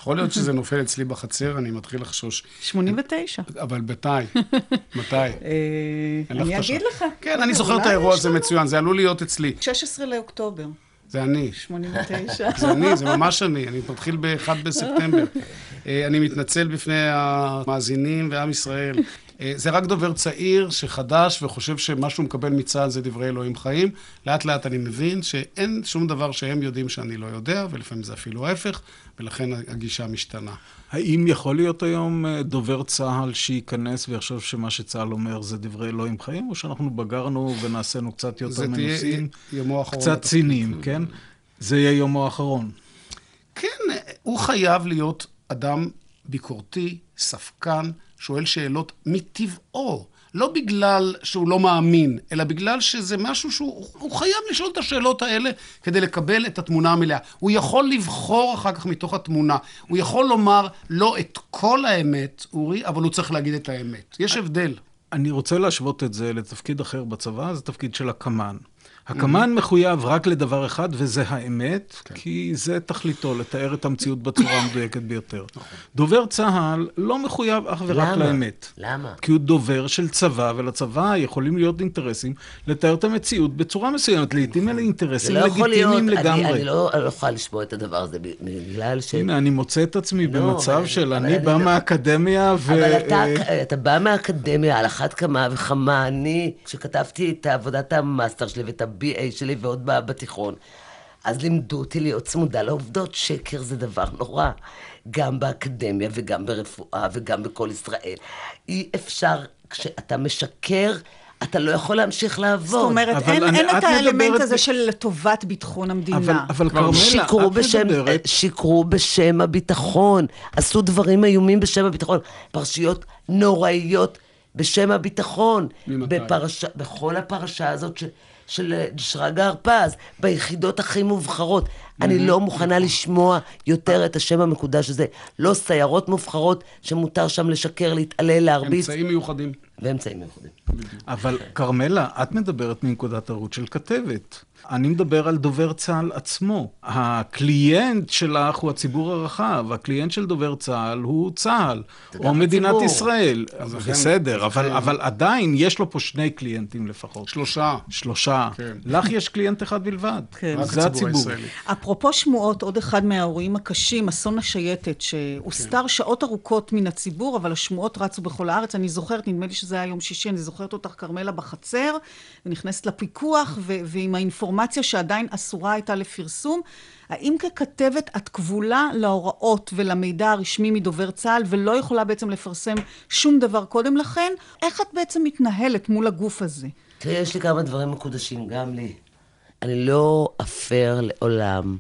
יכול להיות שזה נופל אצלי בחצר, אני מתחיל לחשוש.
89.
אבל מתי? מתי?
אה, אני. אגיד לך.
כן, אני זוכר את האירוע הזה. מצוין, זה עלול להיות אצלי.
16 לאוקטובר,
זה אני.
89.
זה אני, זה ממש אני, אני מתחיל ב-1 בספטמבר. אה, אני מתנצל בפני המאזינים ועם ישראל. אה, זה רק דובר צעיר שחדש וחושב שמה שהוא מקבל מצה"ל זה דברי אלוהים חיים. לאט לאט אני מבין שאין שום דבר שהם יודעים שאני לא יודע, ולפעמים זה אפילו ההפך, ולכן הגישה משתנה.
האם יכול להיות היום אה, דובר צה"ל שייכנס ויחשוב שמה שצה"ל אומר זה דברי אלוהים חיים, או שאנחנו בגרנו ונעשינו קצת יותר
זה
מנוסים,
האחרון.
קצת ציניים, כן? זה יהיה יומו האחרון.
כן, הוא חייב להיות אדם ביקורתי, ספקן, שואל שאלות מטבעו. לא בגלל שהוא לא מאמין, אלא בגלל שזה משהו שהוא הוא חייב לשאול את השאלות האלה כדי לקבל את התמונה המלאה. הוא יכול לבחור אחר כך מתוך התמונה. הוא יכול לומר לא את כל האמת, אורי, אבל הוא צריך להגיד את האמת. יש הבדל.
אני רוצה להשוות את זה לתפקיד אחר בצבא, זה תפקיד של הקמ"ן. הקמ"ן mm-hmm. מחויב רק לדבר אחד, וזה האמת, כן. כי זה תכליתו, לתאר את המציאות בצורה המדויקת ביותר. נכון. דובר צה"ל לא מחויב אך ורק למה? לאמת.
למה?
כי הוא דובר של צבא, ולצבא יכולים להיות אינטרסים לתאר את המציאות בצורה מסוימת. לעיתים אלה אינטרסים לא לגיטימיים לגמרי.
אני, אני לא יכולה לשמוע את הדבר הזה, בגלל ש...
הנה, אני מוצא את עצמי לא, במצב אבל, של אבל אני בא לא... מהאקדמיה ו...
אבל אתה, אה, אתה בא מהאקדמיה, על אחת כמה וכמה. אני, כשכתבתי את עבודת המאסטר שלי ואת ה... ה-BA שלי ועוד בתיכון. אז לימדו אותי להיות צמודה לעובדות. שקר זה דבר נורא. גם באקדמיה וגם ברפואה וגם בכל ישראל. אי אפשר, כשאתה משקר, אתה לא יכול להמשיך לעבוד. זאת
אומרת, אין, אני, אין את האלמנט מדברת... הזה של לטובת ביטחון המדינה.
אבל, אבל כרמלה,
שיקרו
את
בשם,
מדברת...
שיקרו בשם הביטחון. עשו דברים איומים בשם הביטחון. פרשיות נוראיות בשם הביטחון. ממתי? בפרשה, בכל הפרשה הזאת ש... של שרגא הרפז, ביחידות הכי מובחרות. אני לא מוכנה לשמוע יותר את השם המקודש הזה. לא סיירות מובחרות שמותר שם לשקר, להתעלל, להרביץ.
אמצעים מיוחדים.
ואמצעים מיוחדים.
אבל כרמלה, את מדברת מנקודת הראות של כתבת. אני מדבר על דובר צה"ל עצמו. הקליינט שלך הוא הציבור הרחב, הקליינט של דובר צה"ל הוא צה"ל, או מדינת ציבור. ישראל. בסדר, אבל, אבל עדיין יש לו פה שני קליינטים לפחות.
שלושה.
שלושה. כן. לך יש קליינט אחד בלבד.
כן.
רק זה הציבור. הישראלי.
אפרופו שמועות, עוד אחד מהאירועים הקשים, אסון השייטת, שהוסתר כן. שעות ארוכות מן הציבור, אבל השמועות רצו בכל הארץ. אני זוכרת, נדמה לי שזה היה יום שישי, אני זוכרת אותך, כרמלה, בחצר, ונכנסת לפיקוח, ועם האינפורמציה. אינפורמציה שעדיין אסורה הייתה לפרסום. האם ככתבת את כבולה להוראות ולמידע הרשמי מדובר צה"ל ולא יכולה בעצם לפרסם שום דבר קודם לכן? איך את בעצם מתנהלת מול הגוף הזה?
תראי, יש לי כמה דברים מקודשים, גם לי. אני לא אפר לעולם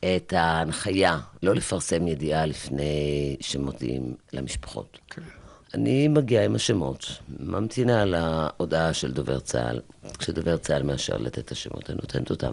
את ההנחיה לא לפרסם ידיעה לפני שמודיעים למשפחות. כן. אני מגיעה עם השמות, ממתינה להודעה של דובר צה"ל. כשדובר צה"ל מאשר לתת את השמות, אני נותנת אותם.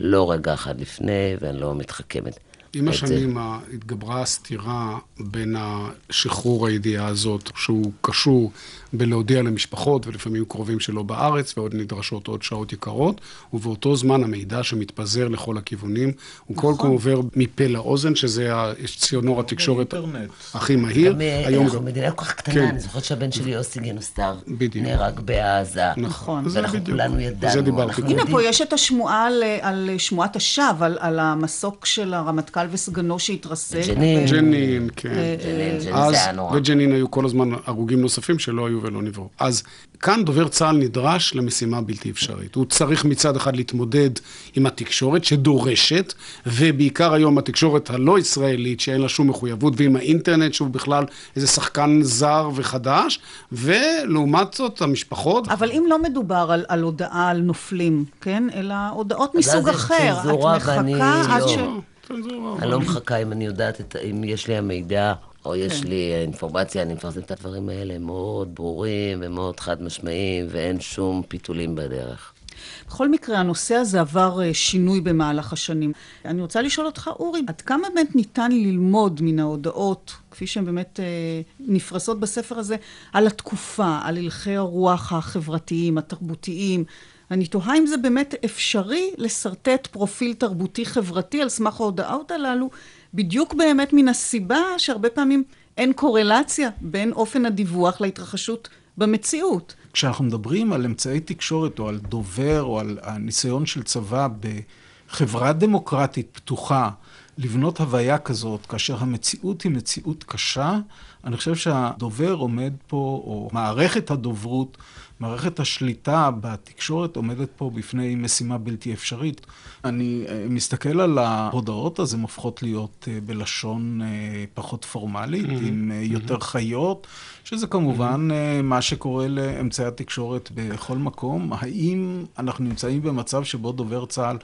לא רגע אחד לפני, ואני לא מתחכמת.
עם השנים התגברה הסתירה בין השחרור הידיעה הזאת, שהוא קשור בלהודיע למשפחות, ולפעמים קרובים שלו בארץ, ועוד נדרשות עוד שעות יקרות, ובאותו זמן המידע שמתפזר לכל הכיוונים, הוא נכון. כל כך עובר מפה לאוזן, שזה ציונור התקשורת הכי מהיר.
גם אה, היום אנחנו מדינה כל כך קטנה, כן. אני זוכרת שהבן שלי יוסי גינוסטר נהרג בעזה.
נכון.
ואנחנו כולנו ידענו.
זה דיברתי.
הנה, פה יש את השמועה על שמועת השווא, על המסוק של הרמטכ"ל וסגנו שהתרסק.
ג'נין.
ג'נין, כן.
אה, ג'נין, זה היה נורא.
וג'נין היו כל הזמן הרוגים נוספים שלא היו ולא נבראו. אז כאן דובר צה"ל נדרש למשימה בלתי אפשרית. הוא צריך מצד אחד להתמודד עם התקשורת שדורשת, ובעיקר היום התקשורת הלא ישראלית שאין לה שום מחויבות, ועם האינטרנט שהוא בכלל איזה שחקן זר וחדש, ולעומת זאת המשפחות...
אבל אם לא מדובר על, על הודעה על נופלים, כן? אלא הודעות מסוג אחר.
את מחכה עד לא. ש... אני לא מחכה אם אני יודעת, אם יש לי המידע או יש כן. לי אינפורמציה, אני מפרסם את הדברים האלה מאוד ברורים ומאוד חד משמעיים, ואין שום פיתולים בדרך.
בכל מקרה, הנושא הזה עבר אה, שינוי במהלך השנים. אני רוצה לשאול אותך, אורי, עד כמה באמת ניתן ללמוד מן ההודעות, כפי שהן באמת אה, נפרסות בספר הזה, על התקופה, על הלכי הרוח החברתיים, התרבותיים? אני תוהה אם זה באמת אפשרי לשרטט פרופיל תרבותי חברתי על סמך ההודעות הללו, בדיוק באמת מן הסיבה שהרבה פעמים אין קורלציה בין אופן הדיווח להתרחשות במציאות.
כשאנחנו מדברים על אמצעי תקשורת או על דובר או על הניסיון של צבא בחברה דמוקרטית פתוחה לבנות הוויה כזאת, כאשר המציאות היא מציאות קשה, אני חושב שהדובר עומד פה, או מערכת הדוברות, מערכת השליטה בתקשורת עומדת פה בפני משימה בלתי אפשרית. אני אה, מסתכל על ההודעות, אז הן הופכות להיות אה, בלשון אה, פחות פורמלית, mm-hmm. עם יותר mm-hmm. חיות, שזה כמובן mm-hmm. מה שקורה לאמצעי התקשורת בכל מקום. האם אנחנו נמצאים במצב שבו דובר צה"ל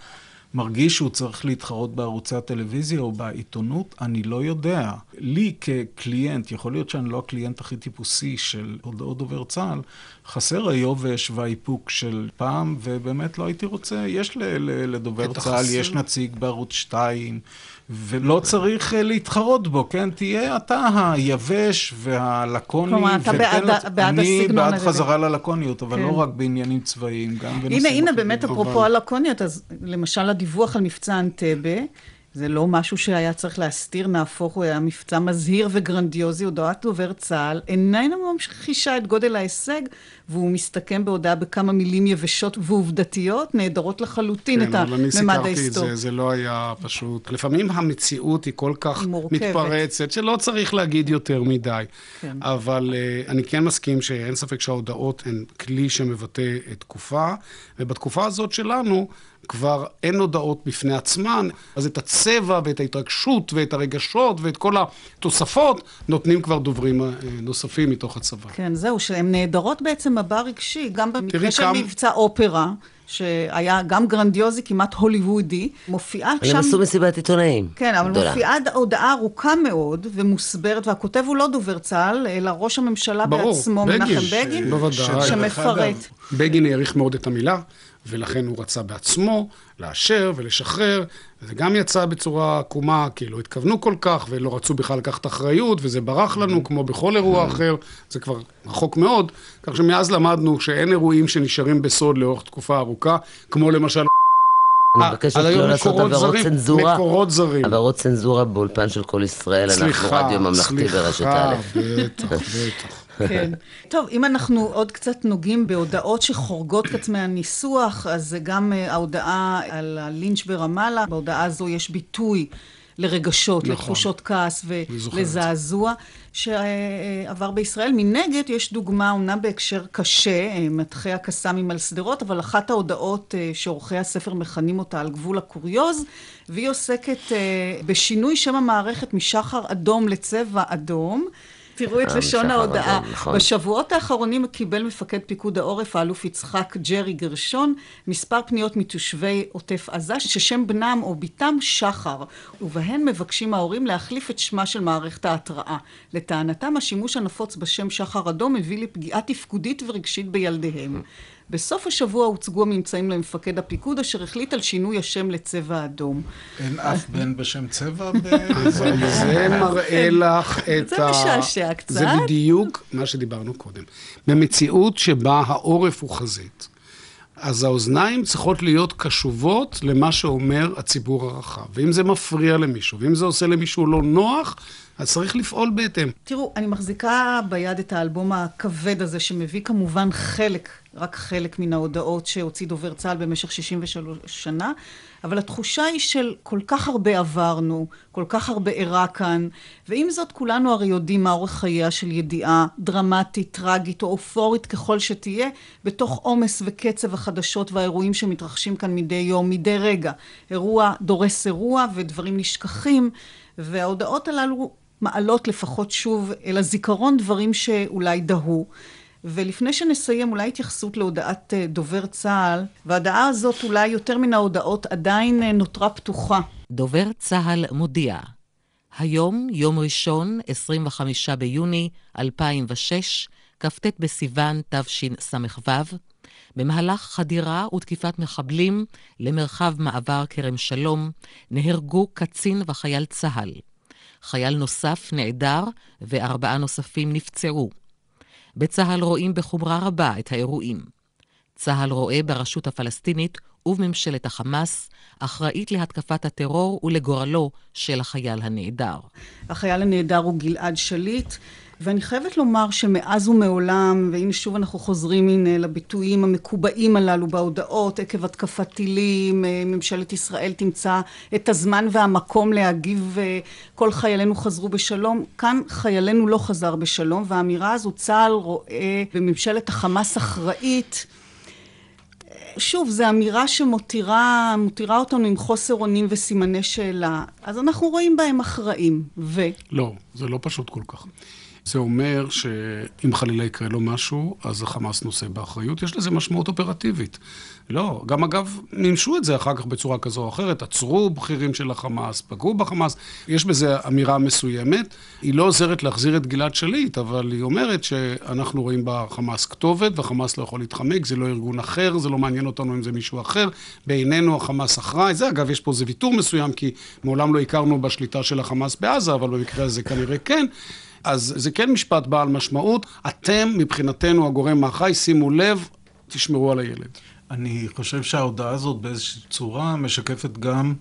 מרגיש שהוא צריך להתחרות בערוצי הטלוויזיה או בעיתונות? אני לא יודע. לי כקליינט, יכול להיות שאני לא הקליינט הכי טיפוסי של הודעות דובר צה"ל, חסר היובש והאיפוק של פעם, ובאמת לא הייתי רוצה, יש לדובר צה"ל, יש נציג בערוץ 2, ולא צריך אה, להתחרות בו, כן? תהיה אתה היבש והלקוני.
כלומר, אתה בעד, לצ... בעד
הסגנון
הזה.
אני בעד חזרה ללקוניות, אבל כן. לא רק בעניינים צבאיים, גם
בנושאים... הנה, הנה, באמת, אפרופו. הלקוניות, אז למשל הדיווח על מבצע אנטבה, זה לא משהו שהיה צריך להסתיר, נהפוך הוא היה מבצע מזהיר וגרנדיוזי. הודעת דובר צה"ל איננה ממחישה את גודל ההישג, והוא מסתכם בהודעה בכמה מילים יבשות ועובדתיות, נהדרות לחלוטין
כן,
את הממד ההיסטורי.
זה, זה לא היה פשוט. לפעמים המציאות היא כל כך מורכבת. מתפרצת, שלא צריך להגיד יותר מדי. כן. אבל uh, אני כן מסכים שאין ספק שההודעות הן כלי שמבטא את תקופה, ובתקופה הזאת שלנו, כבר אין הודעות בפני עצמן, אז את הצבע ואת ההתרגשות ואת הרגשות ואת כל התוספות נותנים כבר דוברים אה, נוספים מתוך הצבא.
כן, זהו, שהן נהדרות בעצם מבע רגשי, גם במקרה של כמה... מבצע אופרה. שהיה גם גרנדיוזי, כמעט הוליוודי, מופיעה
שם... הם עשו מסיבת עיתונאים.
כן, אבל גדולה. מופיעה הודעה ארוכה מאוד ומוסברת, והכותב הוא לא דובר צה"ל, אלא ראש הממשלה
ברור,
בעצמו, בגין, מנחם בגין,
בוודאי.
שמפרט.
בגין העריך מאוד את המילה. ולכן הוא רצה בעצמו לאשר ולשחרר. זה גם יצא בצורה עקומה, כי לא התכוונו כל כך, ולא רצו בכלל לקחת אחריות, וזה ברח לנו, כמו בכל אירוע אחר, זה כבר רחוק מאוד. כך שמאז למדנו שאין אירועים שנשארים בסוד לאורך תקופה ארוכה, כמו למשל...
אני מבקשת לא לעשות עבירות צנזורה.
מקורות זרים.
עבירות צנזורה באולפן של כל ישראל, אנחנו רדיו ממלכתי ברשת א'.
סליחה, בטח, בטח.
כן. טוב, אם אנחנו עוד קצת נוגעים בהודעות שחורגות קצת מהניסוח, אז זה גם אה, ההודעה על הלינץ' ברמאללה. בהודעה הזו יש ביטוי לרגשות, נכון. לתחושות כעס ולזעזוע שעבר בישראל. מנגד, יש דוגמה, אומנם בהקשר קשה, אה, מטחי הקסאמים על שדרות, אבל אחת ההודעות אה, שעורכי הספר מכנים אותה על גבול הקוריוז, והיא עוסקת בשינוי שם המערכת משחר אדום לצבע אדום. תראו את לשון ההודעה. נכון. בשבועות האחרונים קיבל מפקד פיקוד העורף, האלוף יצחק ג'רי גרשון, מספר פניות מתושבי עוטף עזה, ששם בנם או בתם שחר, ובהן מבקשים ההורים להחליף את שמה של מערכת ההתראה. לטענתם, השימוש הנפוץ בשם שחר אדום מביא לפגיעה תפקודית ורגשית בילדיהם. בסוף השבוע הוצגו הממצאים למפקד הפיקוד, אשר החליט על שינוי השם לצבע אדום.
אין אף בן בשם צבע?
זה מראה לך את
ה... זה משעשע קצת.
זה בדיוק מה שדיברנו קודם. במציאות שבה העורף הוא חזית. אז האוזניים צריכות להיות קשובות למה שאומר הציבור הרחב. ואם זה מפריע למישהו, ואם זה עושה למישהו לא נוח, אז צריך לפעול בהתאם.
תראו, אני מחזיקה ביד את האלבום הכבד הזה, שמביא כמובן חלק, רק חלק מן ההודעות שהוציא דובר צה"ל במשך 63 שנה, אבל התחושה היא של כל כך הרבה עברנו, כל כך הרבה אירע כאן, ועם זאת כולנו הרי יודעים מה אורך חייה של ידיעה דרמטית, טרגית או אופורית ככל שתהיה, בתוך עומס וקצב החדשות והאירועים שמתרחשים כאן מדי יום, מדי רגע. אירוע דורס אירוע ודברים נשכחים, וההודעות הללו מעלות לפחות שוב אל הזיכרון דברים שאולי דהו. ולפני שנסיים, אולי התייחסות להודעת אה, דובר צה"ל, וההודעה הזאת אולי יותר מן ההודעות עדיין אה, נותרה פתוחה.
דובר צה"ל מודיע, היום, יום ראשון, 25 ביוני 2006, כ"ט בסיוון תשס"ו, במהלך חדירה ותקיפת מחבלים למרחב מעבר כרם שלום, נהרגו קצין וחייל צה"ל. חייל נוסף נעדר וארבעה נוספים נפצעו. בצה"ל רואים בחומרה רבה את האירועים. צה"ל רואה ברשות הפלסטינית ובממשלת החמאס אחראית להתקפת הטרור ולגורלו של החייל הנעדר.
החייל הנעדר הוא גלעד שליט. ואני חייבת לומר שמאז ומעולם, והנה שוב אנחנו חוזרים הנה לביטויים המקובעים הללו בהודעות, עקב התקפת טילים, אה, ממשלת ישראל תמצא את הזמן והמקום להגיב, אה, כל חיילינו חזרו בשלום. כאן חיילינו לא חזר בשלום, והאמירה הזו, צה"ל רואה בממשלת החמאס אחראית. שוב, זו אמירה שמותירה אותנו עם חוסר אונים וסימני שאלה. אז אנחנו רואים בהם אחראים, ו...
לא, זה לא פשוט כל כך. זה אומר שאם חלילה יקרה לו משהו, אז החמאס נושא באחריות. יש לזה משמעות אופרטיבית. לא, גם אגב, מימשו את זה אחר כך בצורה כזו או אחרת, עצרו בכירים של החמאס, פגעו בחמאס. יש בזה אמירה מסוימת. היא לא עוזרת להחזיר את גלעד שליט, אבל היא אומרת שאנחנו רואים בחמאס כתובת, והחמאס לא יכול להתחמק, זה לא ארגון אחר, זה לא מעניין אותנו אם זה מישהו אחר. בעינינו החמאס אחראי. זה אגב, יש פה איזה ויתור מסוים, כי מעולם לא הכרנו בשליטה של החמאס בעזה, אבל במקרה הזה כנראה כן. אז זה כן משפט בעל משמעות. אתם, מבחינתנו, הגורם האחראי, שימו לב, תשמרו על הילד.
אני חושב שההודעה הזאת באיזושהי צורה משקפת גם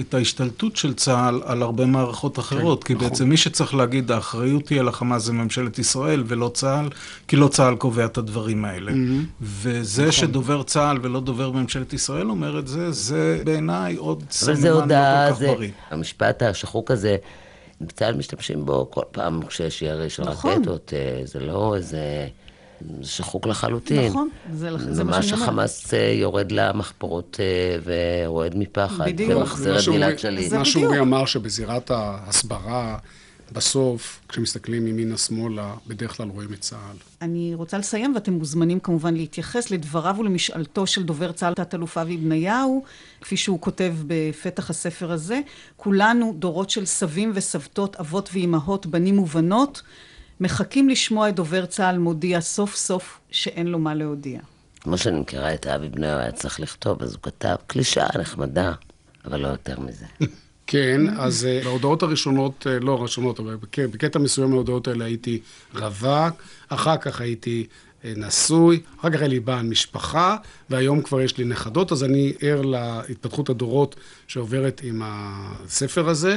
את ההשתלטות של צה"ל על הרבה מערכות אחרות. כן, כי נכון. בעצם מי שצריך להגיד, האחריות היא על החמאס זה ממשלת ישראל ולא צה"ל, כי לא צה"ל קובע את הדברים האלה. Mm-hmm. וזה נכון. שדובר צה"ל ולא דובר ממשלת ישראל אומר את זה, זה בעיניי עוד סממן לא כל כך זה... בריא.
המשפט השחוק הזה... בצה"ל משתמשים בו כל פעם כשיש ירי של נכון. רקטות, אה, זה לא איזה... זה שחוק לחלוטין.
נכון,
זה, זה מה שאני אומרת. ממש החמאס אה, יורד למחפורות אה, ורועד מפחד, ומחזיר את גלעד שליט.
מה שאורי אמר שבזירת ההסברה, בסוף, כשמסתכלים ימינה-שמאלה, בדרך כלל רואים את צה"ל.
אני רוצה לסיים, ואתם מוזמנים כמובן להתייחס לדבריו ולמשאלתו של דובר צה"ל, תת-אלוף אבי בניהו, כפי שהוא כותב בפתח הספר הזה. כולנו דורות של סבים וסבתות, אבות ואימהות, בנים ובנות. מחכים לשמוע את דובר צה"ל מודיע סוף סוף שאין לו מה להודיע.
כמו שאני מכירה את אבי בניהו, היה צריך לכתוב, אז הוא כתב קלישאה נחמדה, אבל לא יותר מזה.
כן, אז uh, בהודעות הראשונות, uh, לא הראשונות, אבל בקטע מסוים מההודעות האלה הייתי רווק, אחר כך הייתי uh, נשוי, אחר כך היה לי בעל משפחה, והיום כבר יש לי נכדות, אז אני ער להתפתחות הדורות שעוברת עם הספר הזה.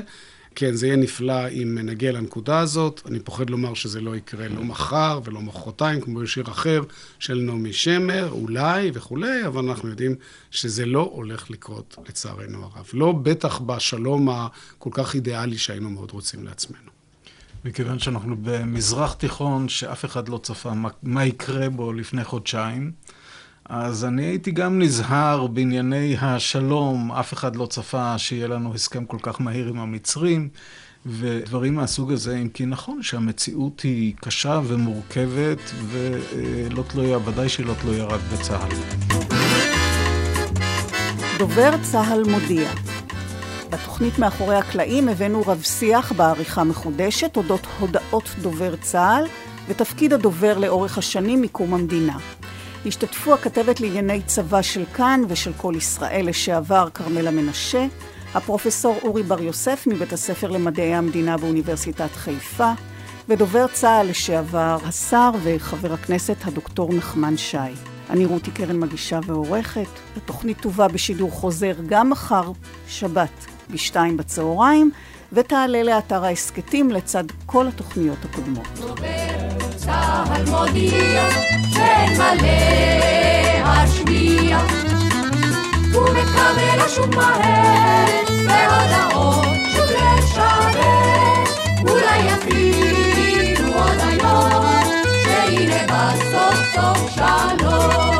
כן, זה יהיה נפלא אם נגיע לנקודה הזאת. אני פוחד לומר שזה לא יקרה לא מחר ולא מחרתיים, כמו בשיר אחר של נעמי שמר, אולי וכולי, אבל אנחנו יודעים שזה לא הולך לקרות, לצערנו הרב. לא בטח בשלום הכל כך אידיאלי שהיינו מאוד רוצים לעצמנו.
מכיוון שאנחנו במזרח תיכון שאף אחד לא צפה מה, מה יקרה בו לפני חודשיים, אז אני הייתי גם נזהר בענייני השלום, אף אחד לא צפה שיהיה לנו הסכם כל כך מהיר עם המצרים, ודברים מהסוג הזה, אם כי נכון שהמציאות היא קשה ומורכבת, ולא תלויה, ודאי שהיא לא תלויה רק בצה"ל.
דובר צה"ל מודיע. בתוכנית מאחורי הקלעים הבאנו רב שיח בעריכה מחודשת אודות הודעות דובר צה"ל ותפקיד הדובר לאורך השנים מקום המדינה. השתתפו הכתבת לענייני צבא של כאן ושל כל ישראל לשעבר כרמלה מנשה, הפרופסור אורי בר יוסף מבית הספר למדעי המדינה באוניברסיטת חיפה, ודובר צה"ל לשעבר, השר וחבר הכנסת הדוקטור נחמן שי. אני רותי קרן מגישה ועורכת. התוכנית תובא בשידור חוזר גם מחר, שבת, בשתיים בצהריים, ותעלה לאתר ההסכתים לצד כל התוכניות הקודמות. צה"ל מודיע שאין מלא השמיע ומקבל השוק מהר בהודעות שוב לשרת אולי אפילו עוד היום שהנה בסוף סוף שלום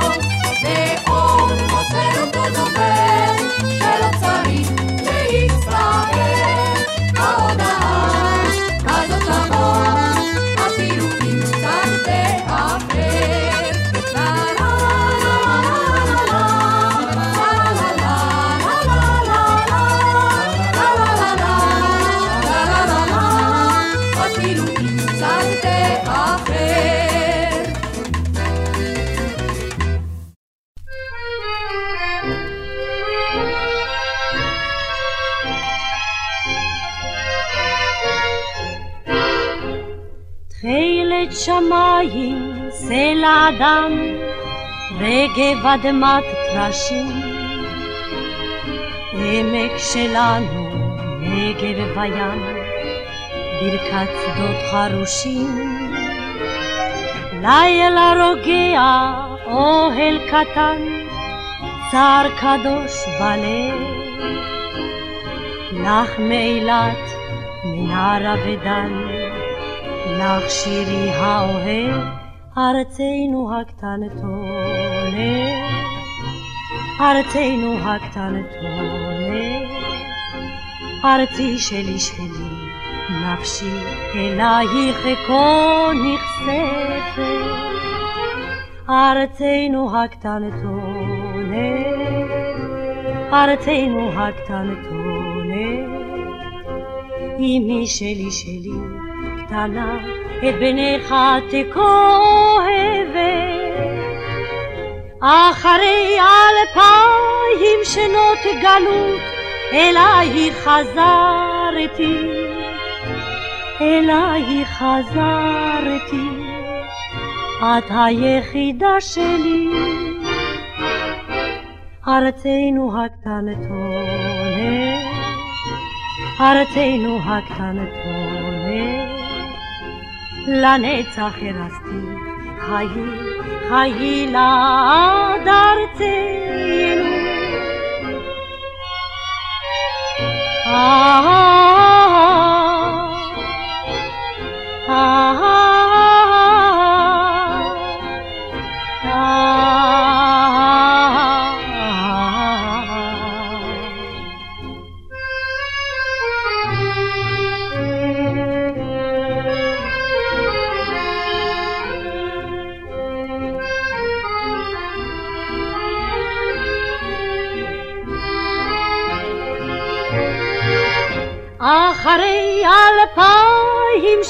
שמיים, סלע אדם, רגב אדמת טרשים. עמק שלנו, נגב וים, ברכת שדות חרושים. לילה רוגע, אוהל קטן, צר קדוש בלב. לך מאילת, מנהרה ודן, לך שירי האוהב, ארצנו הקטנטונת, ארצנו הקטנטונת, ארצי שלי שלי, נפשי אלייך כה נכספת, ארצנו הקטנטונת, ארצנו הקטנטונת, אמי שלי שלי קטנה, את בניך תכואבת. אחרי אלפיים שנות גלות אליי חזרתי, אליי חזרתי, את היחידה שלי, ארצנו הקטנטונת, ארצנו הקטנטונת, לנצח הרסתי חיי, חיי לעד ארצנו. אחרי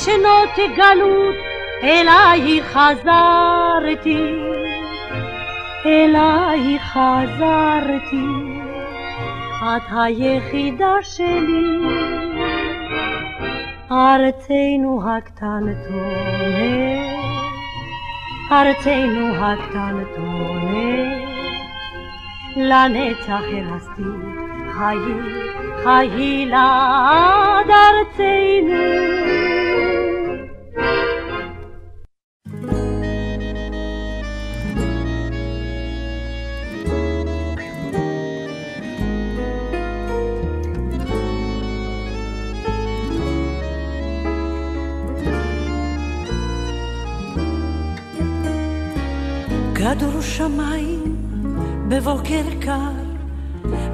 שנות גלות אליי חזרתי, אליי חזרתי, את היחידה שלי, ארצנו הקטנטונת, ארצנו הקטנטונת, לנצח הרסתי חיי חיי לעד ארצנו.
כדור שמיים בבוקר קר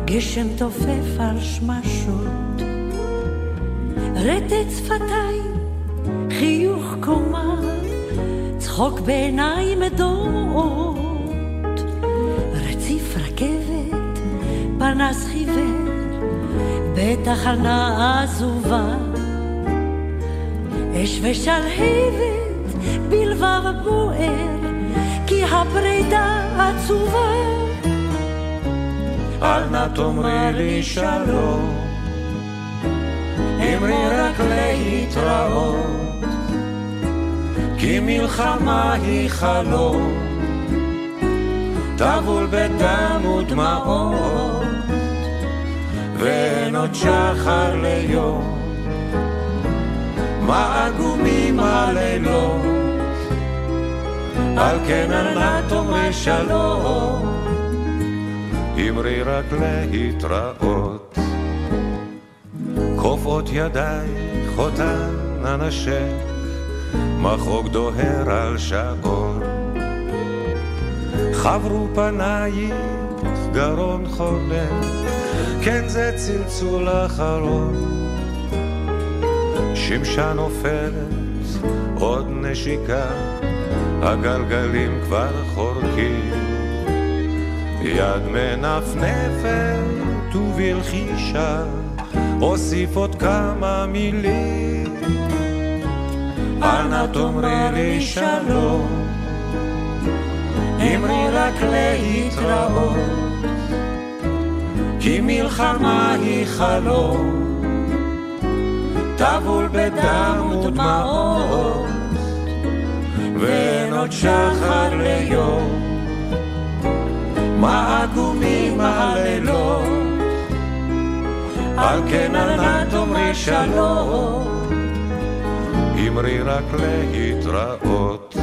גשם תופף על שמשות, רטט שפתיים, חיוך קומה, צחוק בעיניים דומעות, רציף רכבת, פנס חיוור, בתחנה עזובה, אש ושלהבת בלבב בוער, הפרידה עצובה.
אל נא תאמרי לי שלום, אמרי רק להתראות, כי מלחמה היא חלום, טבול בדם ודמעות, ואין עוד שחר ליום, מה עגומים הלילות, על כן אל נא תאמרי שלום. אמרי רק להתראות. כופות ידייך אותן אנשך, מחוג דוהר על שעון. חברו פנייך גרון חולם, כן זה צלצול אחרון. שמשה נופלת, עוד נשיקה, הגלגלים כבר חורקים. יד מנפנפת ובלחישה אוסיף עוד כמה מילים אנא תאמרי לי שלום אמרי רק להתראות כי מלחמה היא חלום טבול בדם ודמעות ואין עוד שחר ליום מה עגומים הלילות, על כן נא תאמרי שלום, אמרי רק להתראות.